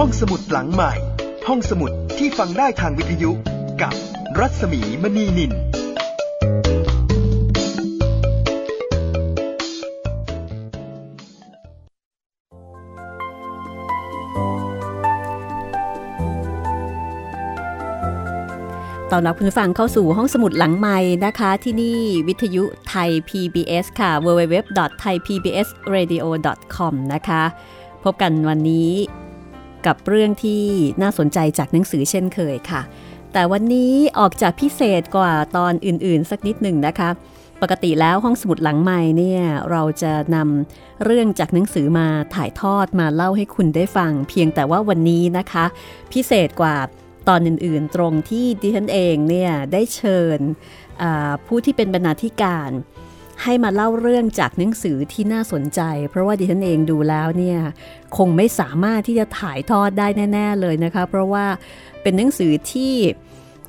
ห้องสมุดหลังใหม่ ห้องสมุดที่ฟังได้ทางวิทยุกับรัศมีมณีนิน ตอนรับคุณฟังเข้าสู่ห้องสมุดหลังใหม่นะคะ ที่นี่วิทยุไทย PBS ค่ะ www.thaipbsradio.com นะคะ พบกันวันนี้ กับเรื่องที่น่าสนใจจากหนังสือเช่นเคยค่ะ แต่วันนี้ออกจากพิเศษกว่าตอนอื่นๆ สักนิดหนึ่งนะคะ ปกติแล้วห้องสมุดหลังใหม่เนี่ยเราจะนำเรื่องจากหนังสือมาถ่ายทอดมาเล่าให้คุณได้ฟัง เพียงแต่ว่าวันนี้นะคะ พิเศษกว่าตอนอื่นๆ ตรงที่ดิฉันเองเนี่ยได้เชิญผู้ที่เป็นบรรณาธิการ ให้มาเล่าเรื่องจากหนังสือที่น่าสนใจ เพราะว่าดิฉันเองดูแล้วเนี่ยคงไม่สามารถที่จะถ่ายทอดได้แน่ ๆเลยนะคะ เพราะว่าเป็นหนังสือที่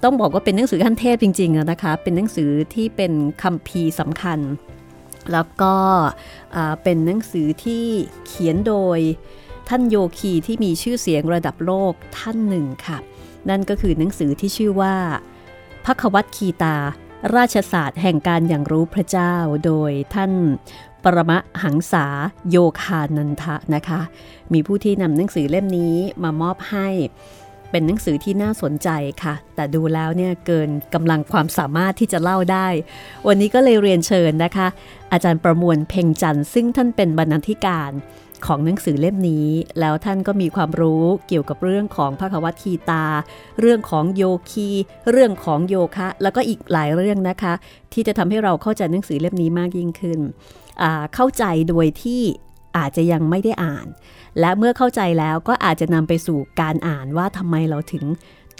ต้องบอกว่าเป็นหนังสือขั้นเทพจริงๆนะคะ เป็นหนังสือที่เป็นคัมภีร์สำคัญ แล้วก็เป็นหนังสือที่เขียนโดยท่านโยคีที่มีชื่อเสียงระดับโลกท่านหนึ่งค่ะ นั่นก็คือหนังสือที่ชื่อว่าพระควัตคีตา ราชศาสตร์แห่งการอย่างรู้พระเจ้าโดยท่านปรมะหังษาโยคานันทะนะคะ มีผู้ที่นำหนังสือเล่มนี้มามอบให้เป็นหนังสือที่น่าสนใจค่ะ แต่ดูแล้วเนี่ยเกินกำลังความสามารถที่จะเล่าได้ วันนี้ก็เลยเรียนเชิญนะคะ อาจารย์ประมวลเพ่งจันทร์ซึ่งท่านเป็นบรรณาธิการ ของหนังสือเล่มนี้ แล้วท่านก็มีความรู้เกี่ยวกับเรื่องของพระควัตคีตา เรื่องของโยคี เรื่องของโยคะ แล้วก็อีกหลายเรื่องนะคะ ที่จะทำให้เราเข้าใจหนังสือเล่มนี้มากยิ่งขึ้น เข้าใจโดยที่อาจจะยังไม่ได้อ่าน และเมื่อเข้าใจแล้วก็อาจจะนำไปสู่การอ่านว่าทำไมเราถึง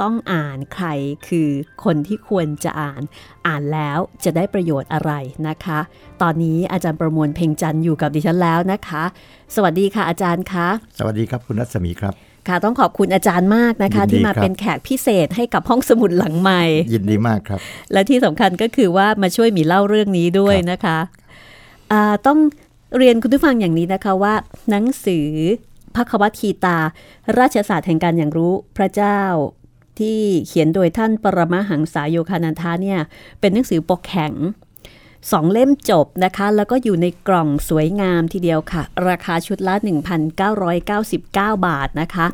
ต้องอ่านใครคือคนที่ควรจะอ่าน อ่านแล้วจะได้ประโยชน์อะไรนะคะ ตอนนี้อาจารย์ประมวลเพ่งจันอยู่กับดิฉันแล้วนะคะ สวัสดีค่ะอาจารย์คะสวัสดีครับคุณรัศมีครับค่ะ ต้องขอบคุณอาจารย์มากนะคะ ที่มาเป็นแขกพิเศษให้กับห้องสมุดหลังใหม่ ยินดีมากครับ และที่สำคัญก็คือว่ามาช่วยมีเล่าเรื่องนี้ด้วยนะคะะต้องเรียนคุณผู้ฟังอย่างนี้นะคะว่า หนังสือพระควัตคีตา ราชศาสตร์แห่งการอย่างรู้พระเจ้า ที่เขียนโดยท่านปรมาหังสายโยคานันทาเนี่ยเป็นหนังสือปกแข็งสองเล่มจบนะคะ แล้วก็อยู่ในกล่องสวยงามทีเดียวค่ะ ราคาชุดละ 1,999 บาทนะคะ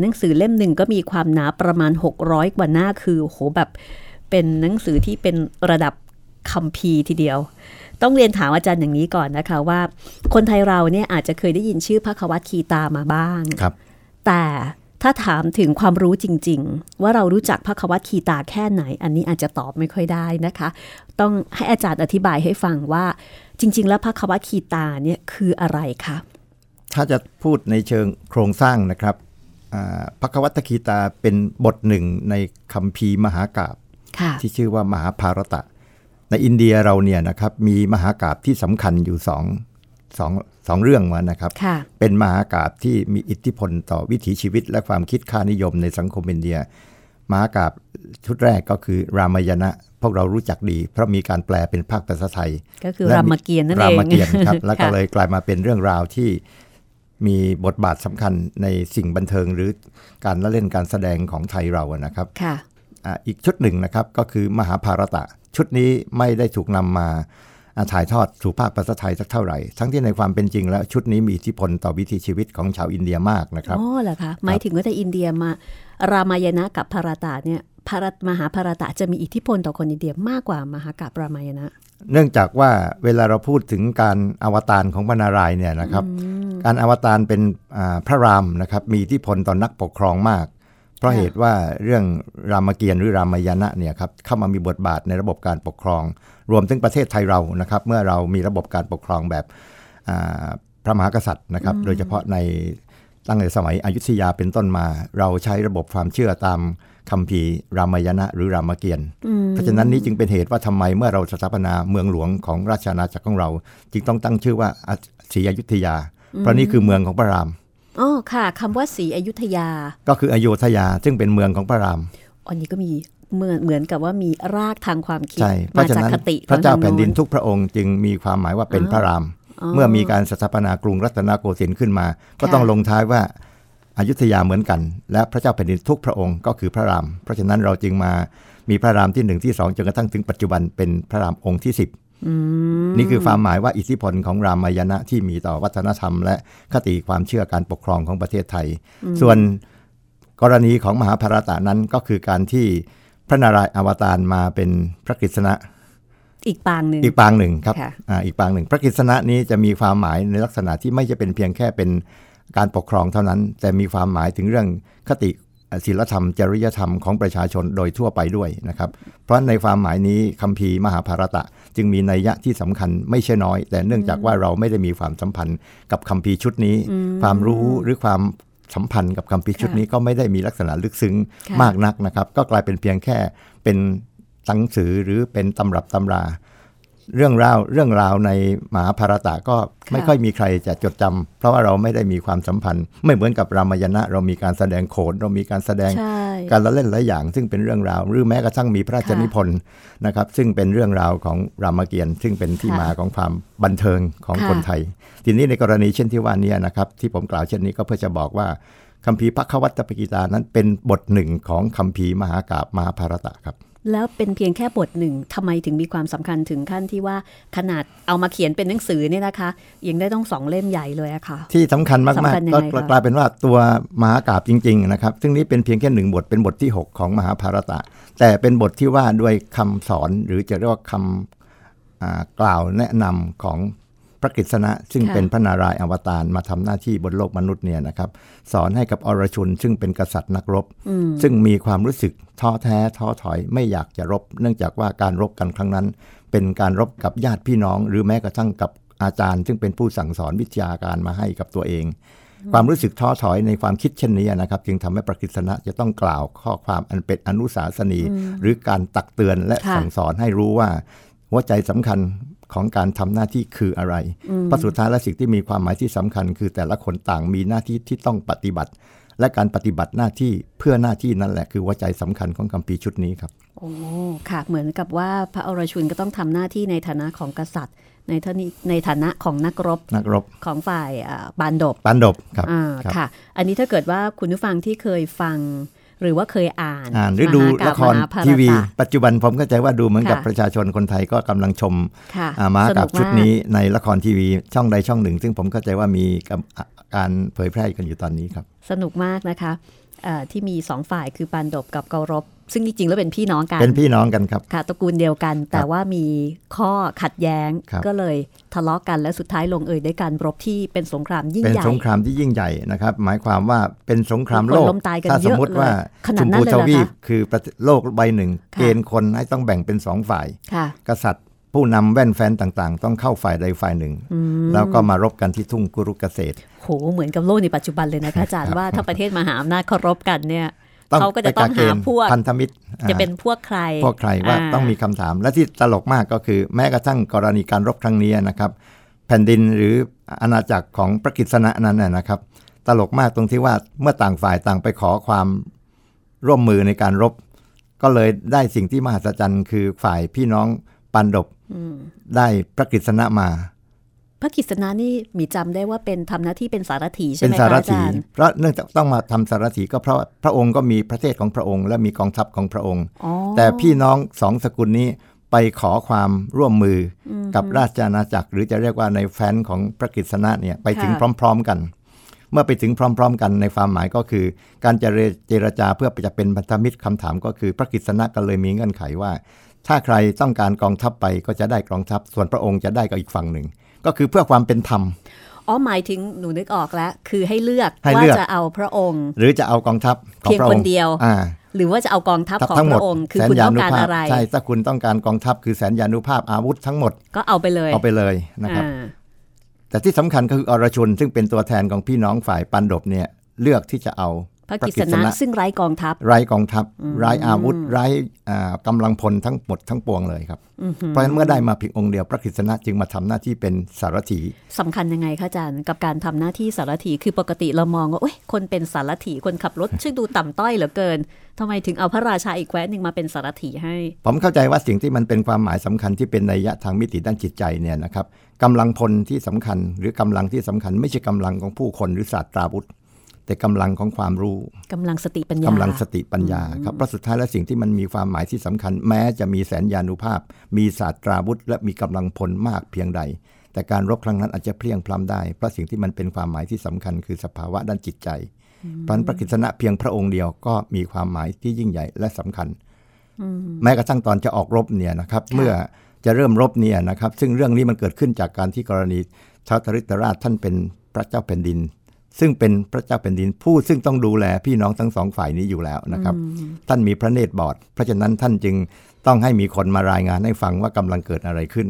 หนังสือเล่มหนึ่งก็มีความหนาประมาณ 600 กว่าหน้าคือโหแบบเป็นหนังสือที่เป็นระดับคัมภีร์ทีเดียว ต้องเรียนถามอาจารย์อย่างนี้ก่อนนะคะว่า คนไทยเราเนี่ยอาจจะเคยได้ยินชื่อพระควัตคีตามาบ้างครับแต่ ถ้าถามถึงความรู้จริง ๆ ว่าเรารู้จักพระควัตคีตาแค่ไหน อันนี้อาจจะตอบไม่ค่อยได้นะคะ ต้องให้อาจารย์อธิบายให้ฟังว่า จริง ๆ แล้วพระควัตคีตาเนี่ยคืออะไรคะถ้าจะพูดในเชิงโครงสร้างนะครับพระควัตคีตาเป็นบทหนึ่งในคัมภีร์มหากาบที่ชื่อว่ามหาภารตะ ในอินเดียเราเนี่ยนะครับมีมหากาบที่สำคัญอยู่สองสอง สองเรื่องมานะครับ เป็นมหากาบที่มีอิทธิพลต่อวิถีชีวิตและความคิดค่านิยมในสังคมอินเดีย มหากาบชุดแรกก็คือรามายณะพวกเรารู้จักดี เพราะมีการแปลเป็นภาคภาษาไทย ก็คือรามเกียรตินั่นเองรามเกียรติครับ แล้วก็เลยกลายมาเป็นเรื่องราวที่มีบทบาทสำคัญในสิ่งบันเทิงหรือการละเล่นการแสดงของไทยเรานะครับค่ะอีกชุดหนึ่งนะครับก็คือมหาภารตะ ชุดนี้ไม่ได้ถูกนำมา ถ่ายทอดสู่ภาคภาษาไทยสักเท่าไหร่ ทั้งที่ในความเป็นจริงแล้วชุดนี้มีอิทธิพลต่อวิถีชีวิตของชาวอินเดียมากนะครับอ๋อเหรอคะหมายถึงว่าแต่อินเดียมา รามายณะกับพารตาเนี่ยพารมหาพารตะจะมีอิทธิพลต่อคนอินเดียมากกว่ามหากาบรามายณะ เนื่องจากว่าเวลาเราพูดถึงการอวตารของบรรณารายเนี่ยนะครับ การอวตารเป็นพระรามนะครับมีอิทธิพลต่อนนักปกครองมากพราะเหตุว่าเรื่องรามเกียรติ์หรือรามายณะเนี่ยครับเข้ามามีบทบาทในระบบการปกครอง รวมถึงประเทศไทยเรานะครับ เมื่อเรามีระบบการปกครองแบบพระมหากษัตริย์นะครับ โดยเฉพาะในตั้งแต่สมัยอยุธยาเป็นต้นมา เราใช้ระบบความเชื่อตามคำพีรามายณะหรือรามเกียรติ์เพราะฉะนั้นนี้จึงเป็นเหตุว่าทำไมเมื่อเราสถาปนาเมืองหลวงของราชอาณาจักรของเรา จึงต้องตั้งชื่อว่าศรีอยุธยา เพราะนี่คือเมืองของพระรามอ๋อค่ะคำว่าศรีอยุธยา ก็คืออโยธยาซึ่งเป็นเมืองของพระรามอันนี้ก็มี เหมือนเหมือนกับว่ามีรากทางความคิดมาจากคติพระเจ้าแผ่นดินทุกพระองค์จึงมีความหมายว่าเป็นพระราม เมื่อมีการสถาปนากรุงรัตนโกสินทร์ขึ้นมา ก็ต้องลงท้ายว่าอยุธยาเหมือนกัน และพระเจ้าแผ่นดินทุกพระองค์ก็คือพระราม เพราะฉะนั้นเราจึงมามีพระรามที่หนึ่งที่สองจนกระทั่งถึงปัจจุบันเป็นพระรามองค์ที่สิบนี่คือความหมายว่าอิทธิพลของรามายณะที่มีต่อวัฒนธรรม และคติความเชื่อการปกครองของประเทศไทย ส่วนกรณีของมหาภารตะนั้นก็คือการที่ พระนารายณ์อวตารมาเป็นพระกฤษณะ อีกปางหนึ่งอีกปางหนึ่งครับค่ะอ่าอีกปางหนึ่ง พระกฤษณะนี้จะมีความหมายในลักษณะที่ไม่จะเป็นเพียงแค่เป็นการปกครองเท่านั้น แต่มีความหมายถึงเรื่องคติศีลธรรม จริยธรรมของประชาชนโดยทั่วไปด้วยนะครับ เพราะในความหมายนี้คัมภีร์มหาภารตะ จึงมีนัยยะที่สำคัญไม่ใช่น้อย แต่เนื่องจากว่าเราไม่ได้มีความสัมพันธ์กับคัมภีร์ชุดนี้ ความรู้หรือความ สัมพันธ์กับคัมภีร์ชุดนี้ก็ไม่ได้มีลักษณะลึกซึ้งค่ะมากนักนะครับ ก็กลายเป็นเพียงแค่เป็นหนังสือหรือเป็นตำรับตำรา เรื่องราวเรื่องราวในมหาภารตะก็ไม่ค่อยมีใครจะจดจำเพราะว่าเราไม่ได้มีความสัมพันธ์ ไม่เหมือนกับรามายณะ เรามีการแสดงโขนเรามีการแสดงใช่การละเล่นหลายอย่าง ซึ่งเป็นเรื่องราว หรือแม้กระทั่งมีพระราชค่ะนิพนธ์นะครับ ซึ่งเป็นเรื่องราวของรามเกียรติ์ซึ่งเป็นที่ค่ะมาของความบันเทิงของค่ะคนไทย ทีนี้ในกรณีเช่นที่ว่านี้นะครับ ที่ผมกล่าวเช่นนี้ก็เพื่อจะบอกว่าคัมภีร์พระควัตตปกิตานั้นเป็นบทหนึ่งของคัมภีร์มหากาบมหาภารตะครับ แล้วเป็นเพียงแค่บทหนึ่งทำไมถึงมีความสำคัญถึงขั้นที่ว่าขนาดเอามาเขียนเป็นหนังสือเนี่ยนะคะ ยังได้ต้องสองเล่มใหญ่เลยอะค่ะ ที่สำคัญมากสำคัญยังๆก็ไงคะกลายเป็นว่าตัวมหากาบจริง ๆ นะครับ ซึ่งนี้เป็นเพียงแค่หนึ่งบทเป็นบทที่ 6 ของมหาภารตะ แต่เป็นบทที่ว่าด้วยคำสอนหรือจะเรียกว่าคำอ่ากล่าวแนะนำของพ ระกฤษณะซึ่งค่ะเป็นพระนารายณ์อวตารมาทำหน้าที่บนโลกมนุษย์เนี่ยนะครับสอนให้กับอรชุนซึ่งเป็นกษัตริย์นักรบ ซึ่งมีความรู้สึกท้อแท้ท้อถอยไม่อยากจะรบ เนื่องจากว่าการรบกันครั้งนั้น เป็นการรบกับญาติพี่น้อง หรือแม้กระทั่งกับอาจารย์ ซึ่งเป็นผู้สั่งสอนวิทยาการมาให้กับตัวเอง ความรู้สึกท้อถอยในความคิดเช่นนี้นะครับ จึงทำให้ประกิษณะจะต้องกล่าวข้อความอันเป็นอนุสาสนี หรือการตักเตือนและค่ะสั่งสอนให้รู้ว่าหัวใจสำคัญ ของการทำหน้าที่คืออะไรเพราะสุดท้ายและสิ่งที่มีความหมายที่สำคัญ คือแต่ละคนต่างมีหน้าที่ที่ต้องปฏิบัติ และการปฏิบัติหน้าที่เพื่อหน้าที่นั่นแหละคือหัวใจสำคัญของคัมภีร์ชุดนี้ครับโอ้ค่ะเหมือนกับว่าพระอรชุนก็ต้องทำหน้าที่ในฐานะของกษัตริย์ในท่านี้ในฐานะของนักรบนักรบของฝ่ายอ่าบานดบปันดบครับอ่าครับค่ะ อันนี้ถ้าเกิดว่าคุณผู้ฟังที่เคยฟัง หรือว่าเคยอ่าน อ่านหรือดูมหากาละพครมหาภารทีวีตะปัจจุบันผมเข้าใจว่าดูเหมือนกับค่ะประชาชนคนไทยก็กำลังชมค่ะอ่ามหากาบสกชุดมากนี้ในละครทีวีช่องใดช่องหนึ่ง ซึ่งผมเข้าใจว่ามีกับอะการเผยแพร่กันอยู่ตอนนี้ครับ สนุกมากนะคะเอ่อที่มีสองฝ่ายคือปานดบกับเการบ ซึ่งจริงๆแล้วเป็นพี่น้องกัน เป็นพี่น้องกันครับ ค่ะตระกูลเดียวกัน แต่ว่ามีข้อขัดแย้งครับก็เลยทะเลาะกันและสุดท้ายลงเอยด้วยการรบที่เป็นสงครามยิ่งเป็นใหญ่สงครามที่ยิ่งใหญ่นะครับ หมายความว่าเป็นสงครามโลคนกล้มตายกันถ้าสมมติเยอะเลยว่าขนาชดมนั้นพูเลยทเหรอวีปคะคือประเทศโลกใบหนึ่งค่ะเกณฑ์คนให้ต้องแบ่งเป็นสองฝ่ายค่ะกษัตริย์ผู้นำแว่นแฟนต่างๆ ต้องเข้าฝ่ายใดฝ่ายหนึ่ง แล้วก็มารบกันที่ทุ่งกุรุกเกษตรโหเหมือนกับโลกในปัจจุบันเลยนะคะอาจารย์ว่าถ้าประเทศมหาอำนาจเคารพกันเนี่ยต้อง เขาก็จะต้องไปกเกหาณฑ์พวกพันธมิตรจะเป็นพวกใคร พวกใครว่าอ่ต้องมีคำถาม และที่ตลกมากก็คือ แม้กระทั่งกรณีการรบครั้งนี้นะครับ แผ่นดินหรืออาณาจักรของพระกฤษณะนั้นนะนะครับ ตลกมากตรงที่ว่าเมื่อต่างฝ่ายต่างไปขอความร่วมมือในการรบ ก็เลยได้สิ่งที่มหัศจรรย์ คือฝ่ายพี่น้องปันดบได้พระกฤษณะมา พระกฤษณะนี่มีจำได้ว่าเป็นทำหน้าที่เป็นสารถีใช่เป็นไหมสาคะรอาถีจารย์เพราะเนื่องจากต้องมาทำสารถีก็เพราะพระองค์ก็มีประเทศของพระองค์ และมีกองทัพของพระองค์อ๋อแต่พี่น้องสองสกุลนี้ไปขอความร่วมมืออกับราชอาณาจักร หรือจะเรียกว่าในแฟนของพระกฤษณะเนี่ยไปถึงพร้อม ๆกัน เมื่อไปถึงพร้อม ๆ กันในความหมายก็คือ การจะเจรจาเพื่อจะเป็นพันธมิตรคำถามก็คือพระกฤษณะก็เลยมีเงื่อนไขว่าถ้าใครต้องการกองทัพไปก็จะได้กองทัพ ส่วนพระองค์จะได้กับอีกฝั่งหนึ่ง ก็คือเพื่อความเป็นธรรมอ๋อหมายถึงหนูนึกออกแล้ว คือให้เลือกให้ว่าเลือกจะเอาพระองค์ หรือจะเอากองทัพของเพียงพระคอนงค์เดียวอ่าหรือว่าจะเอากองทัพของทั้งหพมดระองค์ คือแสนคุณยาต้องนุการภาพอะไรใช่ถ้าคุณต้องการกองทัพคือแสนยานุภาพอาวุธทั้งหมดก็เอาไปเลยเอาไปเลยนะครับอ่าแต่ที่สำคัญก็คืออรชุนซึ่งเป็นตัวแทนของพี่น้องฝ่ายปันดบเนี่ยเลือกที่จะเอา พระกฤษณะซึ่งไร้กองทัพ ไร้กองทัพ ไร้อาวุธ ไร้อ่ากำลังพลทั้งหมดทั้งปวงเลยครับ เพราะฉะนั้นเมื่อได้มาเพียงองค์เดียวพระกฤษณะจึงมาทำหน้าที่เป็นสารถีสำคัญยังไงคะอาจารย์กับการทำหน้าที่สารถีคือปกติเรามองว่าโอ้ยคนเป็นสารถีคนขับรถชื่อดูต่ำต้อยเหลือเกินทำไมถึงเอาพระราชาอีกแคว้นหนึ่งมาเป็นสารถีให้ ผมเข้าใจว่าสิ่งที่มันเป็นความหมายสำคัญที่เป็นนัยยะทางมิติด้านจิตใจเนี่ยนะครับกำลังพลที่สำคัญหรือกำลังที่สำคัญ ไม่ใช่กำลังของผู้คนหรือศาสตราวุธ แต่กำลังของความรู้กำลังสติปัญญากำลังสติปัญญาครับเพราะสุดท้ายแล้วสิ่งที่มันมีความหมายที่สำคัญ แม้จะมีแสนยานุภาพ มีศาสตราวุธ และมีกำลังพลมากเพียงใด แต่การรบครั้งนั้นอาจจะเพลียงพล้ำได้ เพราะสิ่งที่มันเป็นความหมายที่สำคัญคือสภาวะด้านจิตใจเพราะฉะนั้นพระกฤษณะเพียงพระองค์เดียวก็มีความหมายที่ยิ่งใหญ่และสำคัญแม้กระทั่งตอนจะออกรบเนี่ยนะครับ เมื่อจะเริ่มรบเนี่ยนะครับ ซึ่งเรื่องนี้มันเกิดขึ้นจากการที่กรณีท้าวทริตราชท่านเป็นพระเจ้าแผ่นดิน ซึ่งเป็นพระเจ้าแผ่นดินผู้ซึ่งต้องดูแลพี่น้องทั้งสองฝ่ายนี้อยู่แล้วนะครับ ท่านมีพระเนตรบอด เพราะฉะนั้นท่านจึงต้องให้มีคนมารายงานให้ฟังว่ากำลังเกิดอะไรขึ้น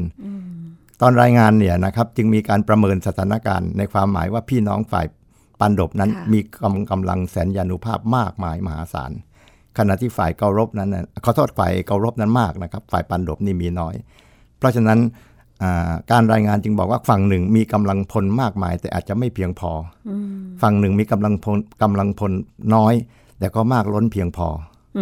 ตอนรายงานเนี่ยนะครับจึงมีการประเมินสถานการณ์ในความหมายว่าพี่น้องฝ่ายปันดบนั้นค่ะมีกำกำลังแสนยานุภาพมากมายมหาศาลขณะที่ฝ่ายเการบนั้นน่ะขอโทษฝ่ายเการบนั้นมากนะครับ ฝ่ายปันดบนี่มีน้อย เพราะฉะนั้นอ่า การรายงานจึงบอกว่าฝั่งหนึ่งมีกำลังพลมากมาย แต่อาจจะไม่เพียงพออฝั่งหนึ่งมีกำลังพลกำลังพลน้อย แต่ก็มากล้นเพียงพออ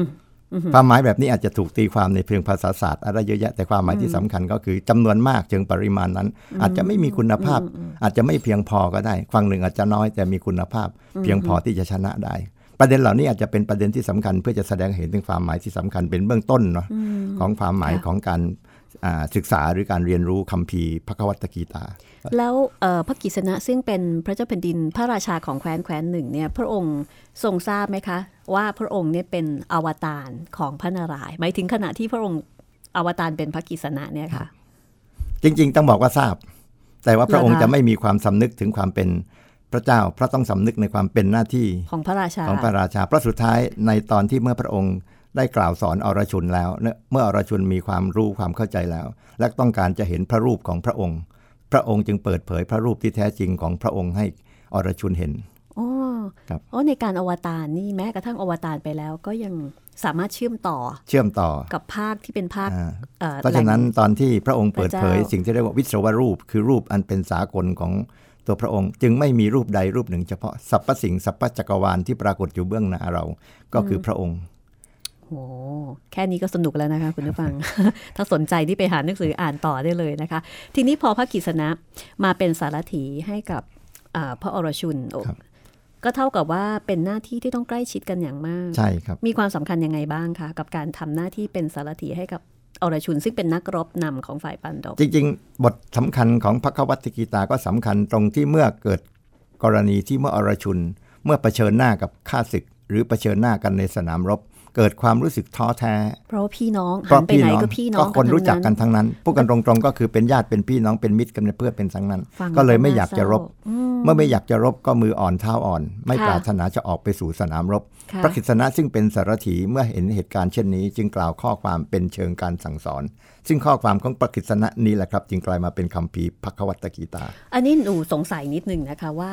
ความหมายแบบนี้อาจจะถูกตีความในเพียงภาษาศาสตร์อะไรเยอะแยะแต่ความหมายที่สำคัญก็คือจำนวนมากเชิงปริมาณนั้น อาจจะไม่มีคุณภาพ อาจจะไม่เพียงพอก็ได้ฝั่งหนึ่งอาจจะน้อยแต่มีคุณภาพ เพียงพอที่จะชนะได้ ประเด็นเหล่านี้อาจจะเป็นประเด็นที่สำคัญ เพื่อจะแสดงให้เห็นถึงความหมายที่สำคัญเป็นเบื้องต้นเนาะของความหมายค่ะของการอ่า ศึกษาหรือการเรียนรู้คัมภีร์พระคัมภีกีตา แล้วเอ่อพระกิษณะซึ่งเป็นพระเจ้าแผ่นดินพระราชาของแคว้นแคว้นหนึ่งเนี่ยพระองค์ทรงทราบไหมคะ ว่าพระองค์เนี่ยเป็นอวตารของพระนารายณ์หมายถึงขณะที่พระองค์อวตารเป็นพระกิษณะเนี่ยค่ะ จริง ๆ ต้องบอกว่าทราบ แต่ว่าพระองค์เหรอคะจะไม่มีความสำนึกถึงความเป็นพระเจ้าเพราะต้องสำนึกในความเป็นหน้าที่ของพระราชาของพระราชาเพราะสุดท้ายในตอนที่เมื่อพระองค์ ได้กล่าวสอนอรชุนแล้วเนี่ยเมื่ออรชุนมีความรู้ความเข้าใจแล้ว และต้องการจะเห็นพระรูปของพระองค์ พระองค์จึงเปิดเผยพระรูปที่แท้จริงของพระองค์ให้อรชุนเห็นอ๋อครับอ๋อในการอวตารนี่แม้กระทั่งอวตารไปแล้วก็ยังสามารถเชื่อมต่อ เชื่อมต่อ กับภาคที่เป็นภาคอ่าอ่อเพราะฉะนั้นแหล่งตอนที่พระองค์เปิดเผยพระเจ้าสิ่งที่เรียกว่าวิศวรูป คือรูปอันเป็นสากลของตัวพระองค์ จึงไม่มีรูปใดรูปหนึ่งเฉพาะสรรพสิ่งสรรพจักรวาลที่ปรากฏอยู่เบื้องหน้าเรา ก็คือพระองค์ โอ้แค่นี้ก็สนุกแล้วนะคะคุณผู้ฟัง ถ้าสนใจที่ไปหาหนังสืออ่านต่อได้เลยนะคะ ทีนี้พอพระกิษณะมาเป็นสารถีให้กับอ่าพระอรชุนโอ้ครับก็เท่ากับว่าเป็นหน้าที่ที่ต้องใกล้ชิดกันอย่างมากใช่ครับมีความสำคัญยังไงบ้างคะกับการทำหน้าที่เป็นสารถีให้กับอรชุนซึ่งเป็นนักรบนำของฝ่ายปันดบจริง ๆ บทสำคัญของพระคัมภีกีตาก็สำคัญตรงที่เมื่อเกิดกรณีที่เมื่ออรชุน เมื่อเผชิญหน้ากับข้าศึก หรือเผชิญหน้ากันในสนามรบ เกิดความรู้สึกท้อแท้ เพราะว่าพี่น้องเพหัราะนไปพี่ไหนน้องก็พี่น้ก็องคนรู้จักกันทั้งทั้งนั้นพูดกันตรงๆก็คือเป็นญาติเป็นพี่น้องเป็นมิตรกันเป็นเพื่อนเป็นทั้งนั้นฟังก็เลยไม่น่อยากจะรบเศร้าอืมเมื่อไม่อยากจะรบก็มืออ่อนเท้าอ่อน ไม่ค่ะปรารถนาจะออกไปสู่สนามรบค่ะพระคริสณะซึ่งเป็นสารถีเมื่อเห็นเหตุการณ์เช่นนี้ จึงกล่าวข้อความเป็นเชิงการสั่งสอน ซึ่งข้อความของพระคริสณะนี้แหละครับ จึงกลายมาเป็นคัมภีร์พระคัมภีกีตา อันนี้หนูสงสัยนิดนึงนะคะว่า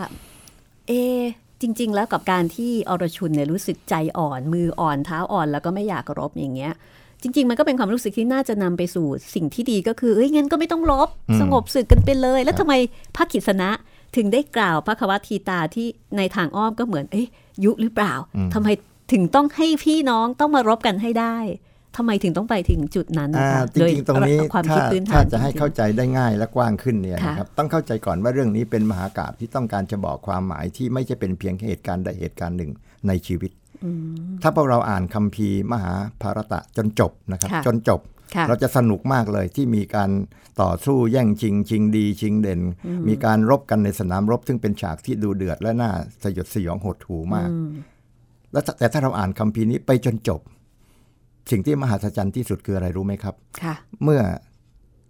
เอะ จริง ๆ แล้วกับการที่อรชุนเนี่ยรู้สึกใจอ่อนมืออ่อนเท้าอ่อน แล้วก็ไม่อยากรบอย่างเงี้ยจริง ๆ มันก็เป็นความรู้สึกที่น่าจะนำไปสู่สิ่งที่ดีก็คือเอ้ยงั้นก็ไม่ต้องรบอืมสงบศึกกันไปเลย แล้วทำไมพระกิษณะถึงได้กล่าวพระควัตทีตาที่ในทางอ้อมก็เหมือนเอ้ยยุหรือเปล่าทำไมถึงต้องให้พี่น้องต้องมารบกันให้ได้ ทำไมถึงต้องไปถึงจุดนั้นนะอ่าคะจริงๆตรงนี้โดยความถ้าคิดพื้นฐาถ้านจะให้จริงๆเข้าใจได้ง่ายและกว้างขึ้นเนี่ยค่ะนะครับต้องเข้าใจก่อนว่าเรื่องนี้เป็นมหากาพย์ที่ต้องการจะบอกความหมายที่ไม่ใช่เป็นเพียงแค่เหตุการณ์ใดเหตุการณ์หนึ่งในชีวิต ถ้าพวกเราอ่านคัมภีร์มหาภารตะจนจบนะครับค่ะจนจบค่ะเราจะสนุกมากเลยที่มีการต่อสู้แย่งชิง ชิงดี ชิงเด่น มีการรบกันในสนามรบ ซึ่งเป็นฉากที่ดูเดือดและน่าสยดสยองหดหูมาก แล้วแต่ถ้าเราอ่านคัมภีร์นี้ไปจนจบ สิ่งที่มหัศจรรย์ที่สุดคืออะไรรู้ไหมครับค่ะเมื่อ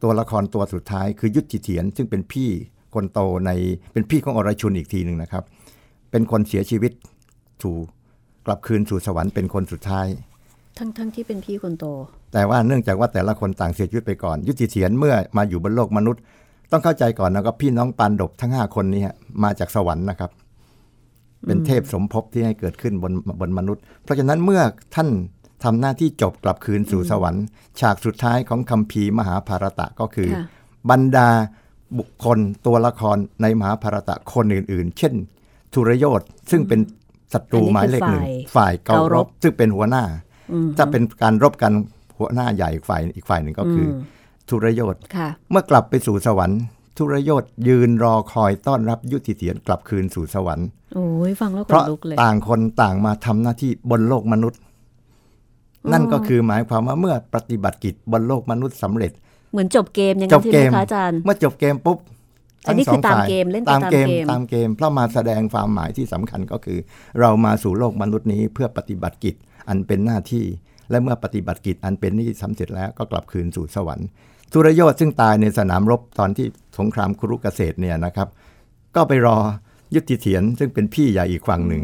ตัวละครตัวสุดท้ายคือยุทธเถียน ซึ่งเป็นพี่คนโตในเป็นพี่ของอรชุนอีกทีหนึ่งนะครับ เป็นคนเสียชีวิตถูกกลับคืนสู่สวรรค์เป็นคนสุดท้าย ทั้งทั้งที่เป็นพี่คนโต แต่ว่าเนื่องจากว่าแต่ละคนต่างเสียชีวิตไปก่อน ยุทธเถียนเมื่อมาอยู่บนโลกมนุษย์ ต้องเข้าใจก่อนนะครับพี่น้องปานดบทั้งห้าคนนี้ฮะมาจากสวรรค์นะครับ เป็นเทพสมภพที่ให้เกิดขึ้นบนบนมนุษย์ เพราะฉะนั้นเมื่อท่าน ทำหน้าที่จบกลับคืนสู่สวรรค์ ฉากสุดท้ายของคัมภีร์มหาภารตะก็คือค่ะบรรดาบุคคลตัวละครในมหาภารตะคนอื่น ๆ เช่น ทุรโยธซึ่งเป็นศัตรูอันนี้หมายเลขหนึ่งคือฝ่าฝ่ายยเการเการรบบซึ่งเป็นหัวหน้าถ้าเป็นการรบกันหัวหน้าใหญ่อีกฝ่ายอีกฝ่ายหนึ่งก็คืออมทุรโยธค่ะเมื่อกลับไปสู่สวรรค์ทุรยศยืนรอคอยต้อนรับยุติเถียนกลับคืนสู่สวรรค์โอ้ยฟังแล้วขเพราะนลุกเลยต่างคนต่างมาทำหน้าที่บนโลกมนุษย์ นั่นก็คือหมายความว่าเมื่อปฏิบัติกิจบนโลกมนุษย์สำเร็จ เหมือนจบเกมอย่างจนั้นบใช่เกไหมมคะอาจารย์ เมื่อจบเกมปุ๊บอันนี้ทั้งสคือตามฝ่ยเกมเล่นไปตามตามเกมเกมตามเกมเพราะมาแสดงความหมายที่สำคัญก็คือ เรามาสู่โลกมนุษย์นี้เพื่อปฏิบัติกิจอันเป็นหน้าที่ และเมื่อปฏิบัติกิจอันเป็นนี่สำเร็จแล้วก็กลับคืนสู่สวรรค์ทุรยศซึ่งตายในสนามรบตอนที่สงครามคุรุเกษตรเนี่ยนะครับ ก็ไปรอยุติเถียนซึ่งเป็นพี่ใหญ่อีกฝั่งหนึ่ง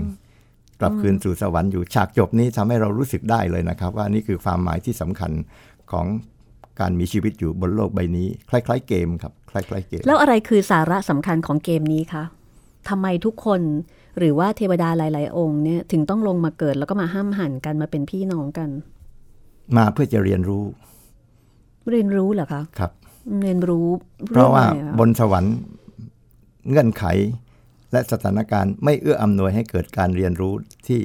กลับคืนสู่สวรรค์อยู่ฉากจบนี้ทำให้เรารู้สึกได้เลยนะครับ ว่านี่คือความหมายที่สำคัญของการมีชีวิตอยู่บนโลกใบนี้ คล้าย ๆ เกมครับคล้ายๆเกม แล้วอะไรคือสาระสำคัญของเกมนี้คะทำไมทุกคนหรือว่าเทวดาหลาย ๆ องค์เนี่ยถึงต้องลงมาเกิดแล้วก็มาห้ามหันกันมาเป็นพี่น้องกัน มาเพื่อจะเรียนรู้ เรียนรู้เหรอคะครับ เรียนรู้ เพราะว่าองอไคบนสวรรค์เงื่อนไข และสถานการณ์ไม่เอื้ออำนวยให้เกิดการเรียนรู้ที่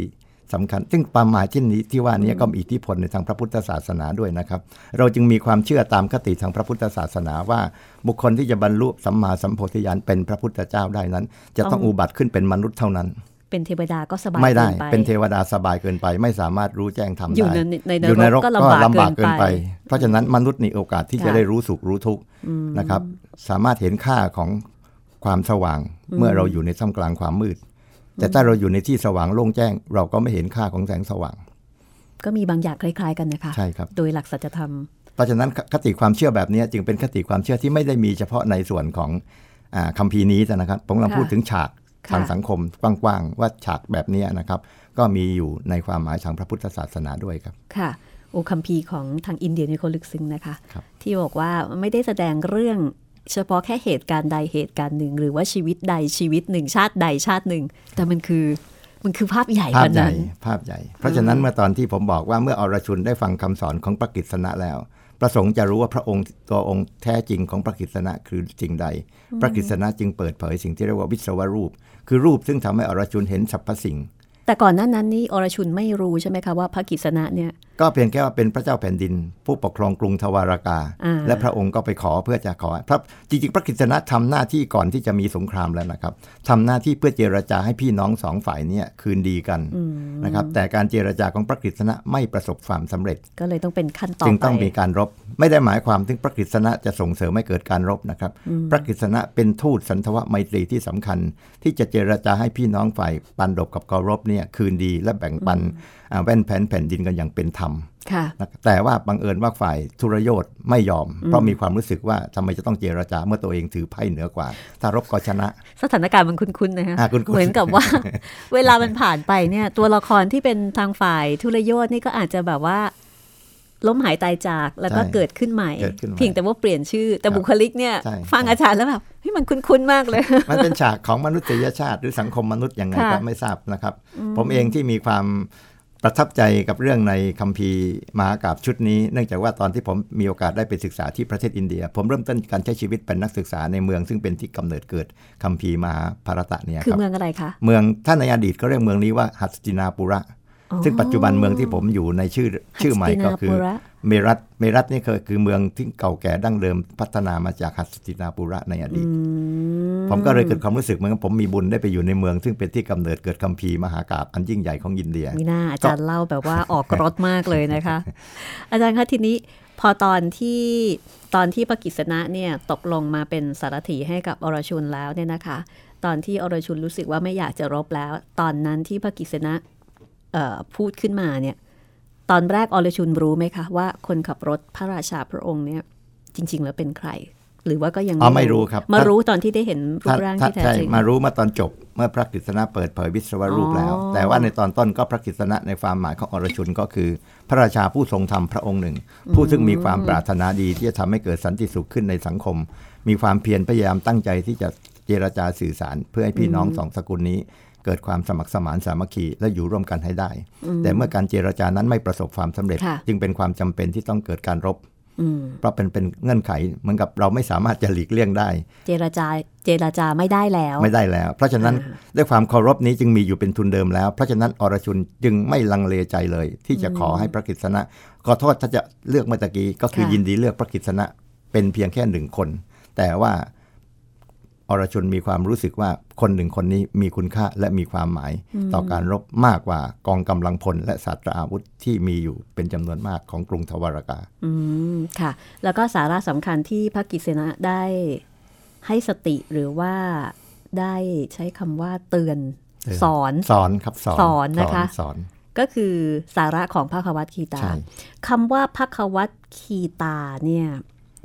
สำคัญ ซึ่งความหมายที่นี้ที่ว่านี้ก็มีอิทธิพลในทางพระพุทธศาสนาด้วยนะครับ เราจึงมีความเชื่อตามคติทางพระพุทธศาสนาว่า บุคคลที่จะบรรลุสัมมาสัมโพธิญาณเป็นพระพุทธเจ้าได้นั้น จะต้องอุบัติขึ้นเป็นมนุษย์เท่านั้น เป็นเทวดาก็สบายไม่ได้กิปเป็นเทวดาสบายเกินไป ไม่สามารถรู้แจ้งทำได้ อยู่ในในนอยู่ในรรกกก็ก็ลำลำบาบากกเกิเกินนไปไป เพราะฉะนั้นมนุษย์มีโอกาสที่จะค่ะได้รู้สุขรู้ทุกข์นะครับ สามารถเห็นค่าของ ความสว่าง เมื่อเราอยู่ในท่ามกลางความมืด แต่ถ้าเราอยู่ในที่สว่างโล่งแจ้ง เราก็ไม่เห็นค่าของแสงสว่าง ก็มีบางอย่างคล้าย ๆ กันนะคะใช่ครับโดยหลักสัจธรรม เพราะฉะนั้นคติความเชื่อแบบนี้จึงเป็นคติความเชื่อที่ไม่ได้มีเฉพาะในส่วนของอาคัมภีร์นี้นะครับผมกำลังค่ะพูดถึงฉากค่ะทางสังคมกว้างๆว่าฉากแบบนี้นะครับ ก็มีอยู่ในความหมายทางพระพุทธศาสนาด้วยครับค่ะโอคัมภีร์ของทางอินเดียในคนลึกซึ้งนะคะครับที่บอกว่าไม่ได้แสดงเรื่อง เฉพาะแค่เหตุการณ์ใดเหตุการณ์หนึ่ง หรือว่าชีวิตใดชีวิตหนึ่ง ชาติใดชาติหนึ่ง แต่มันคือมันคือภาพใหญ่ภาพกว่าใหญ่นั้นภาพใหญ่ เพราะฉะนั้นเมื่อตอนที่ผมบอกว่าเมื่ออรชุนได้ฟังคำสอนของพระกิษณะแล้ว ประสงค์จะรู้ว่าพระองค์ตัวองค์แท้จริงของพระกิษณะคือสิ่งใด พระกิษณะจึงเปิดเผยสิ่งที่เรียกว่าวิศวรูป คือรูปซึ่งทำให้อรชุนเห็นสรรพสิ่ง แต่ก่อนหน้านั้นนี่อรชุนไม่รู้ใช่ไหมคะว่าพระกิษณะเนี่ย ก็เพียงแค่ว่าเป็นพระเจ้าแผ่นดิน ผู้ปกครองกรุงทวารากาอ่าและพระองค์ก็ไปขอเพื่อจะขอพระจริงๆ พระกฤษณะทำหน้าที่ก่อนที่จะมีสงครามแล้วนะครับทำหน้าที่เพื่อเจรจาให้พี่น้องสองฝ่ายเนี่ยคืนดีกันนะครับแต่การเจรจาของพระกฤษณะไม่ประสบความสำเร็จ ก็เลยต้องเป็นขั้นตอนจึงต้องไปมีการรบ ไม่ได้หมายความถึงพระกฤษณะจะส่งเสริมให้เกิดการรบนะครับพระกฤษณะเป็นทูตสันทวไมตรีที่สำคัญ ที่จะเจรจาให้พี่น้องฝ่ายปันดบกับกรบเนี่ยคืนดีและแบ่งปันอ่า แว่นแผ่นแผ่นดินกันอย่างเป็นธรรมค่ะนะแต่ว่าบังเอิญว่าฝ่ายทุรยศไม่ยอม เพราะมีความรู้สึกว่าทำไมจะต้องเจรจาเมื่อตัวเองถือไพ่เหนือกว่า ถ้ารบก็ชนะ สถานการณ์มันคุ้นๆนะฮะอ่าคุ้นๆเหมือนกับว่า เวลามันผ่านไปเนี่ย ตัวละครที่เป็นทางฝ่ายทุรยศนี่ก็อาจจะแบบว่าล้มหายตายจากแล้วก็ใช่เกิดขึ้นใหม่เกิดขึ้นใหม่ เพียงแต่ว่าเปลี่ยนชื่อ แต่ครับบุคลิกเนี่ยใช่ฟังอาจารย์แล้วแบบเฮ้ยมันคุ้นๆมากเลย มันเป็นฉากของมนุษยชาติหรือสังคมมนุษย์ยังไงค่ะก็ไม่ทราบนะครับ ผมเองที่มีความ ประทับใจกับเรื่องในคัมภีร์มหากาบชุดนี้ เนื่องจากว่าตอนที่ผมมีโอกาสได้ไปศึกษาที่ประเทศอินเดีย ผมเริ่มต้นการใช้ชีวิตเป็นนักศึกษาในเมืองซึ่งเป็นที่กำเนิดเกิดคัมภีร์มหาภารตะเนี่ยคือครับเมืองอะไรคะเมืองถ้าในอดีตก็เรียกเมืองนี้ว่าหัสตินาปุระอ๋อ ซึ่งปัจจุบันเมืองที่ผมอยู่ในชื่อชื่อใหม่ก็คือหัสตินาปุระเมรัตเมรัตนี่คือคือเมืองที่เก่าแก่ดั้งเดิมพัฒนามาจากหัสตินาปุระในอดีต ผมก็เลยเกิดความรู้สึกเหมือนกับผมมีบุญได้ไปอยู่ในเมือง ซึ่งเป็นที่กำเนิดเกิดคัมภีร์มหากาบอันยิ่งใหญ่ของอินเดียมีหน้าอาจารย์เล่าแบบว่าออกรถมากเลยนะคะ อาจารย์คะทีนี้พอตอนที่ตอนที่พระกิษณะเนี่ยตกลงมาเป็นสารถีให้กับอรชุนแล้วเนี่ยนะคะ ตอนที่อรชุนรู้สึกว่าไม่อยากจะรบแล้ว ตอนนั้นที่พระกิษณะเอ่อ พูดขึ้นมาเนี่ยตอนแรกอรชุนรู้ไหมคะว่าคนขับรถพระราชาพระองค์เนี่ยจริง ๆ แล้วเป็นใคร หรือว่าก็ยังอ๋อไม่รู้ครับ มารู้ตอนที่ได้เห็นรูถ้าปร่างถ้าที่แท้ใช่จริงมารู้มาตอนจบเมื่อพระกฤษณะเปิดเผยวิศวรูปแล้วอ๋อแต่ว่าในตอนต้นก็พระกฤษณะในความหมายของอรชุนก็คือ พระราชาผู้ทรงธรรมพระองค์หนึ่ง ผู้ซึ่งมีความปรารถนาดีที่จะทำให้เกิดสันติสุขขึ้นในสังคม มีความเพียรพยายามตั้งใจที่จะเจรจาสื่อสาร เพื่อให้พี่น้องสองสกุลนี้ เกิดความสมัครสมานสามัคคีและอยู่ร่วมกันให้ได้ แต่เมื่อการเจรจานั้นไม่ประสบความสำเร็จค่ะจึงเป็นความจำเป็นที่ต้องเกิดการรบอืมเพราะเป็นเป็นเงื่อนไขเหมือนกับเราไม่สามารถจะหลีกเลี่ยงได้ เจรจาเจรจาไม่ได้แล้ว ไม่ได้แล้ว เพราะฉะนั้นด้วยความเคารพนี้จึงมีอยู่เป็นทุนเดิมแล้ว เพราะฉะนั้นอรชุนจึงไม่ลังเลใจเลย ที่จะขอให้พระกฤษณะขอโทษถ้าจะเลือกเมื่อตะกี้ก็คือค่ะยินดีเลือกพระกฤษณะเป็นเพียงแค่หนึ่งคน แต่ว่า อรชนมีความรู้สึกว่าคนหนึ่งคนนี้มีคุณค่าและมีความหมาย ต่อการรบมากกว่ากองกำลังพล และศาสตราอาวุธที่มีอยู่เป็นจำนวนมากของกรุงทวารากาอืมค่ะ แล้วก็สาระสำคัญที่พระกิษณะได้ให้สติหรือว่าได้ใช้คำว่าเตือนเตือนสอนสอนครับสอนสอนนะคะสอนก็คือสาระของพระควัตคีตาใช่คำว่าพระควัตคีตาเนี่ย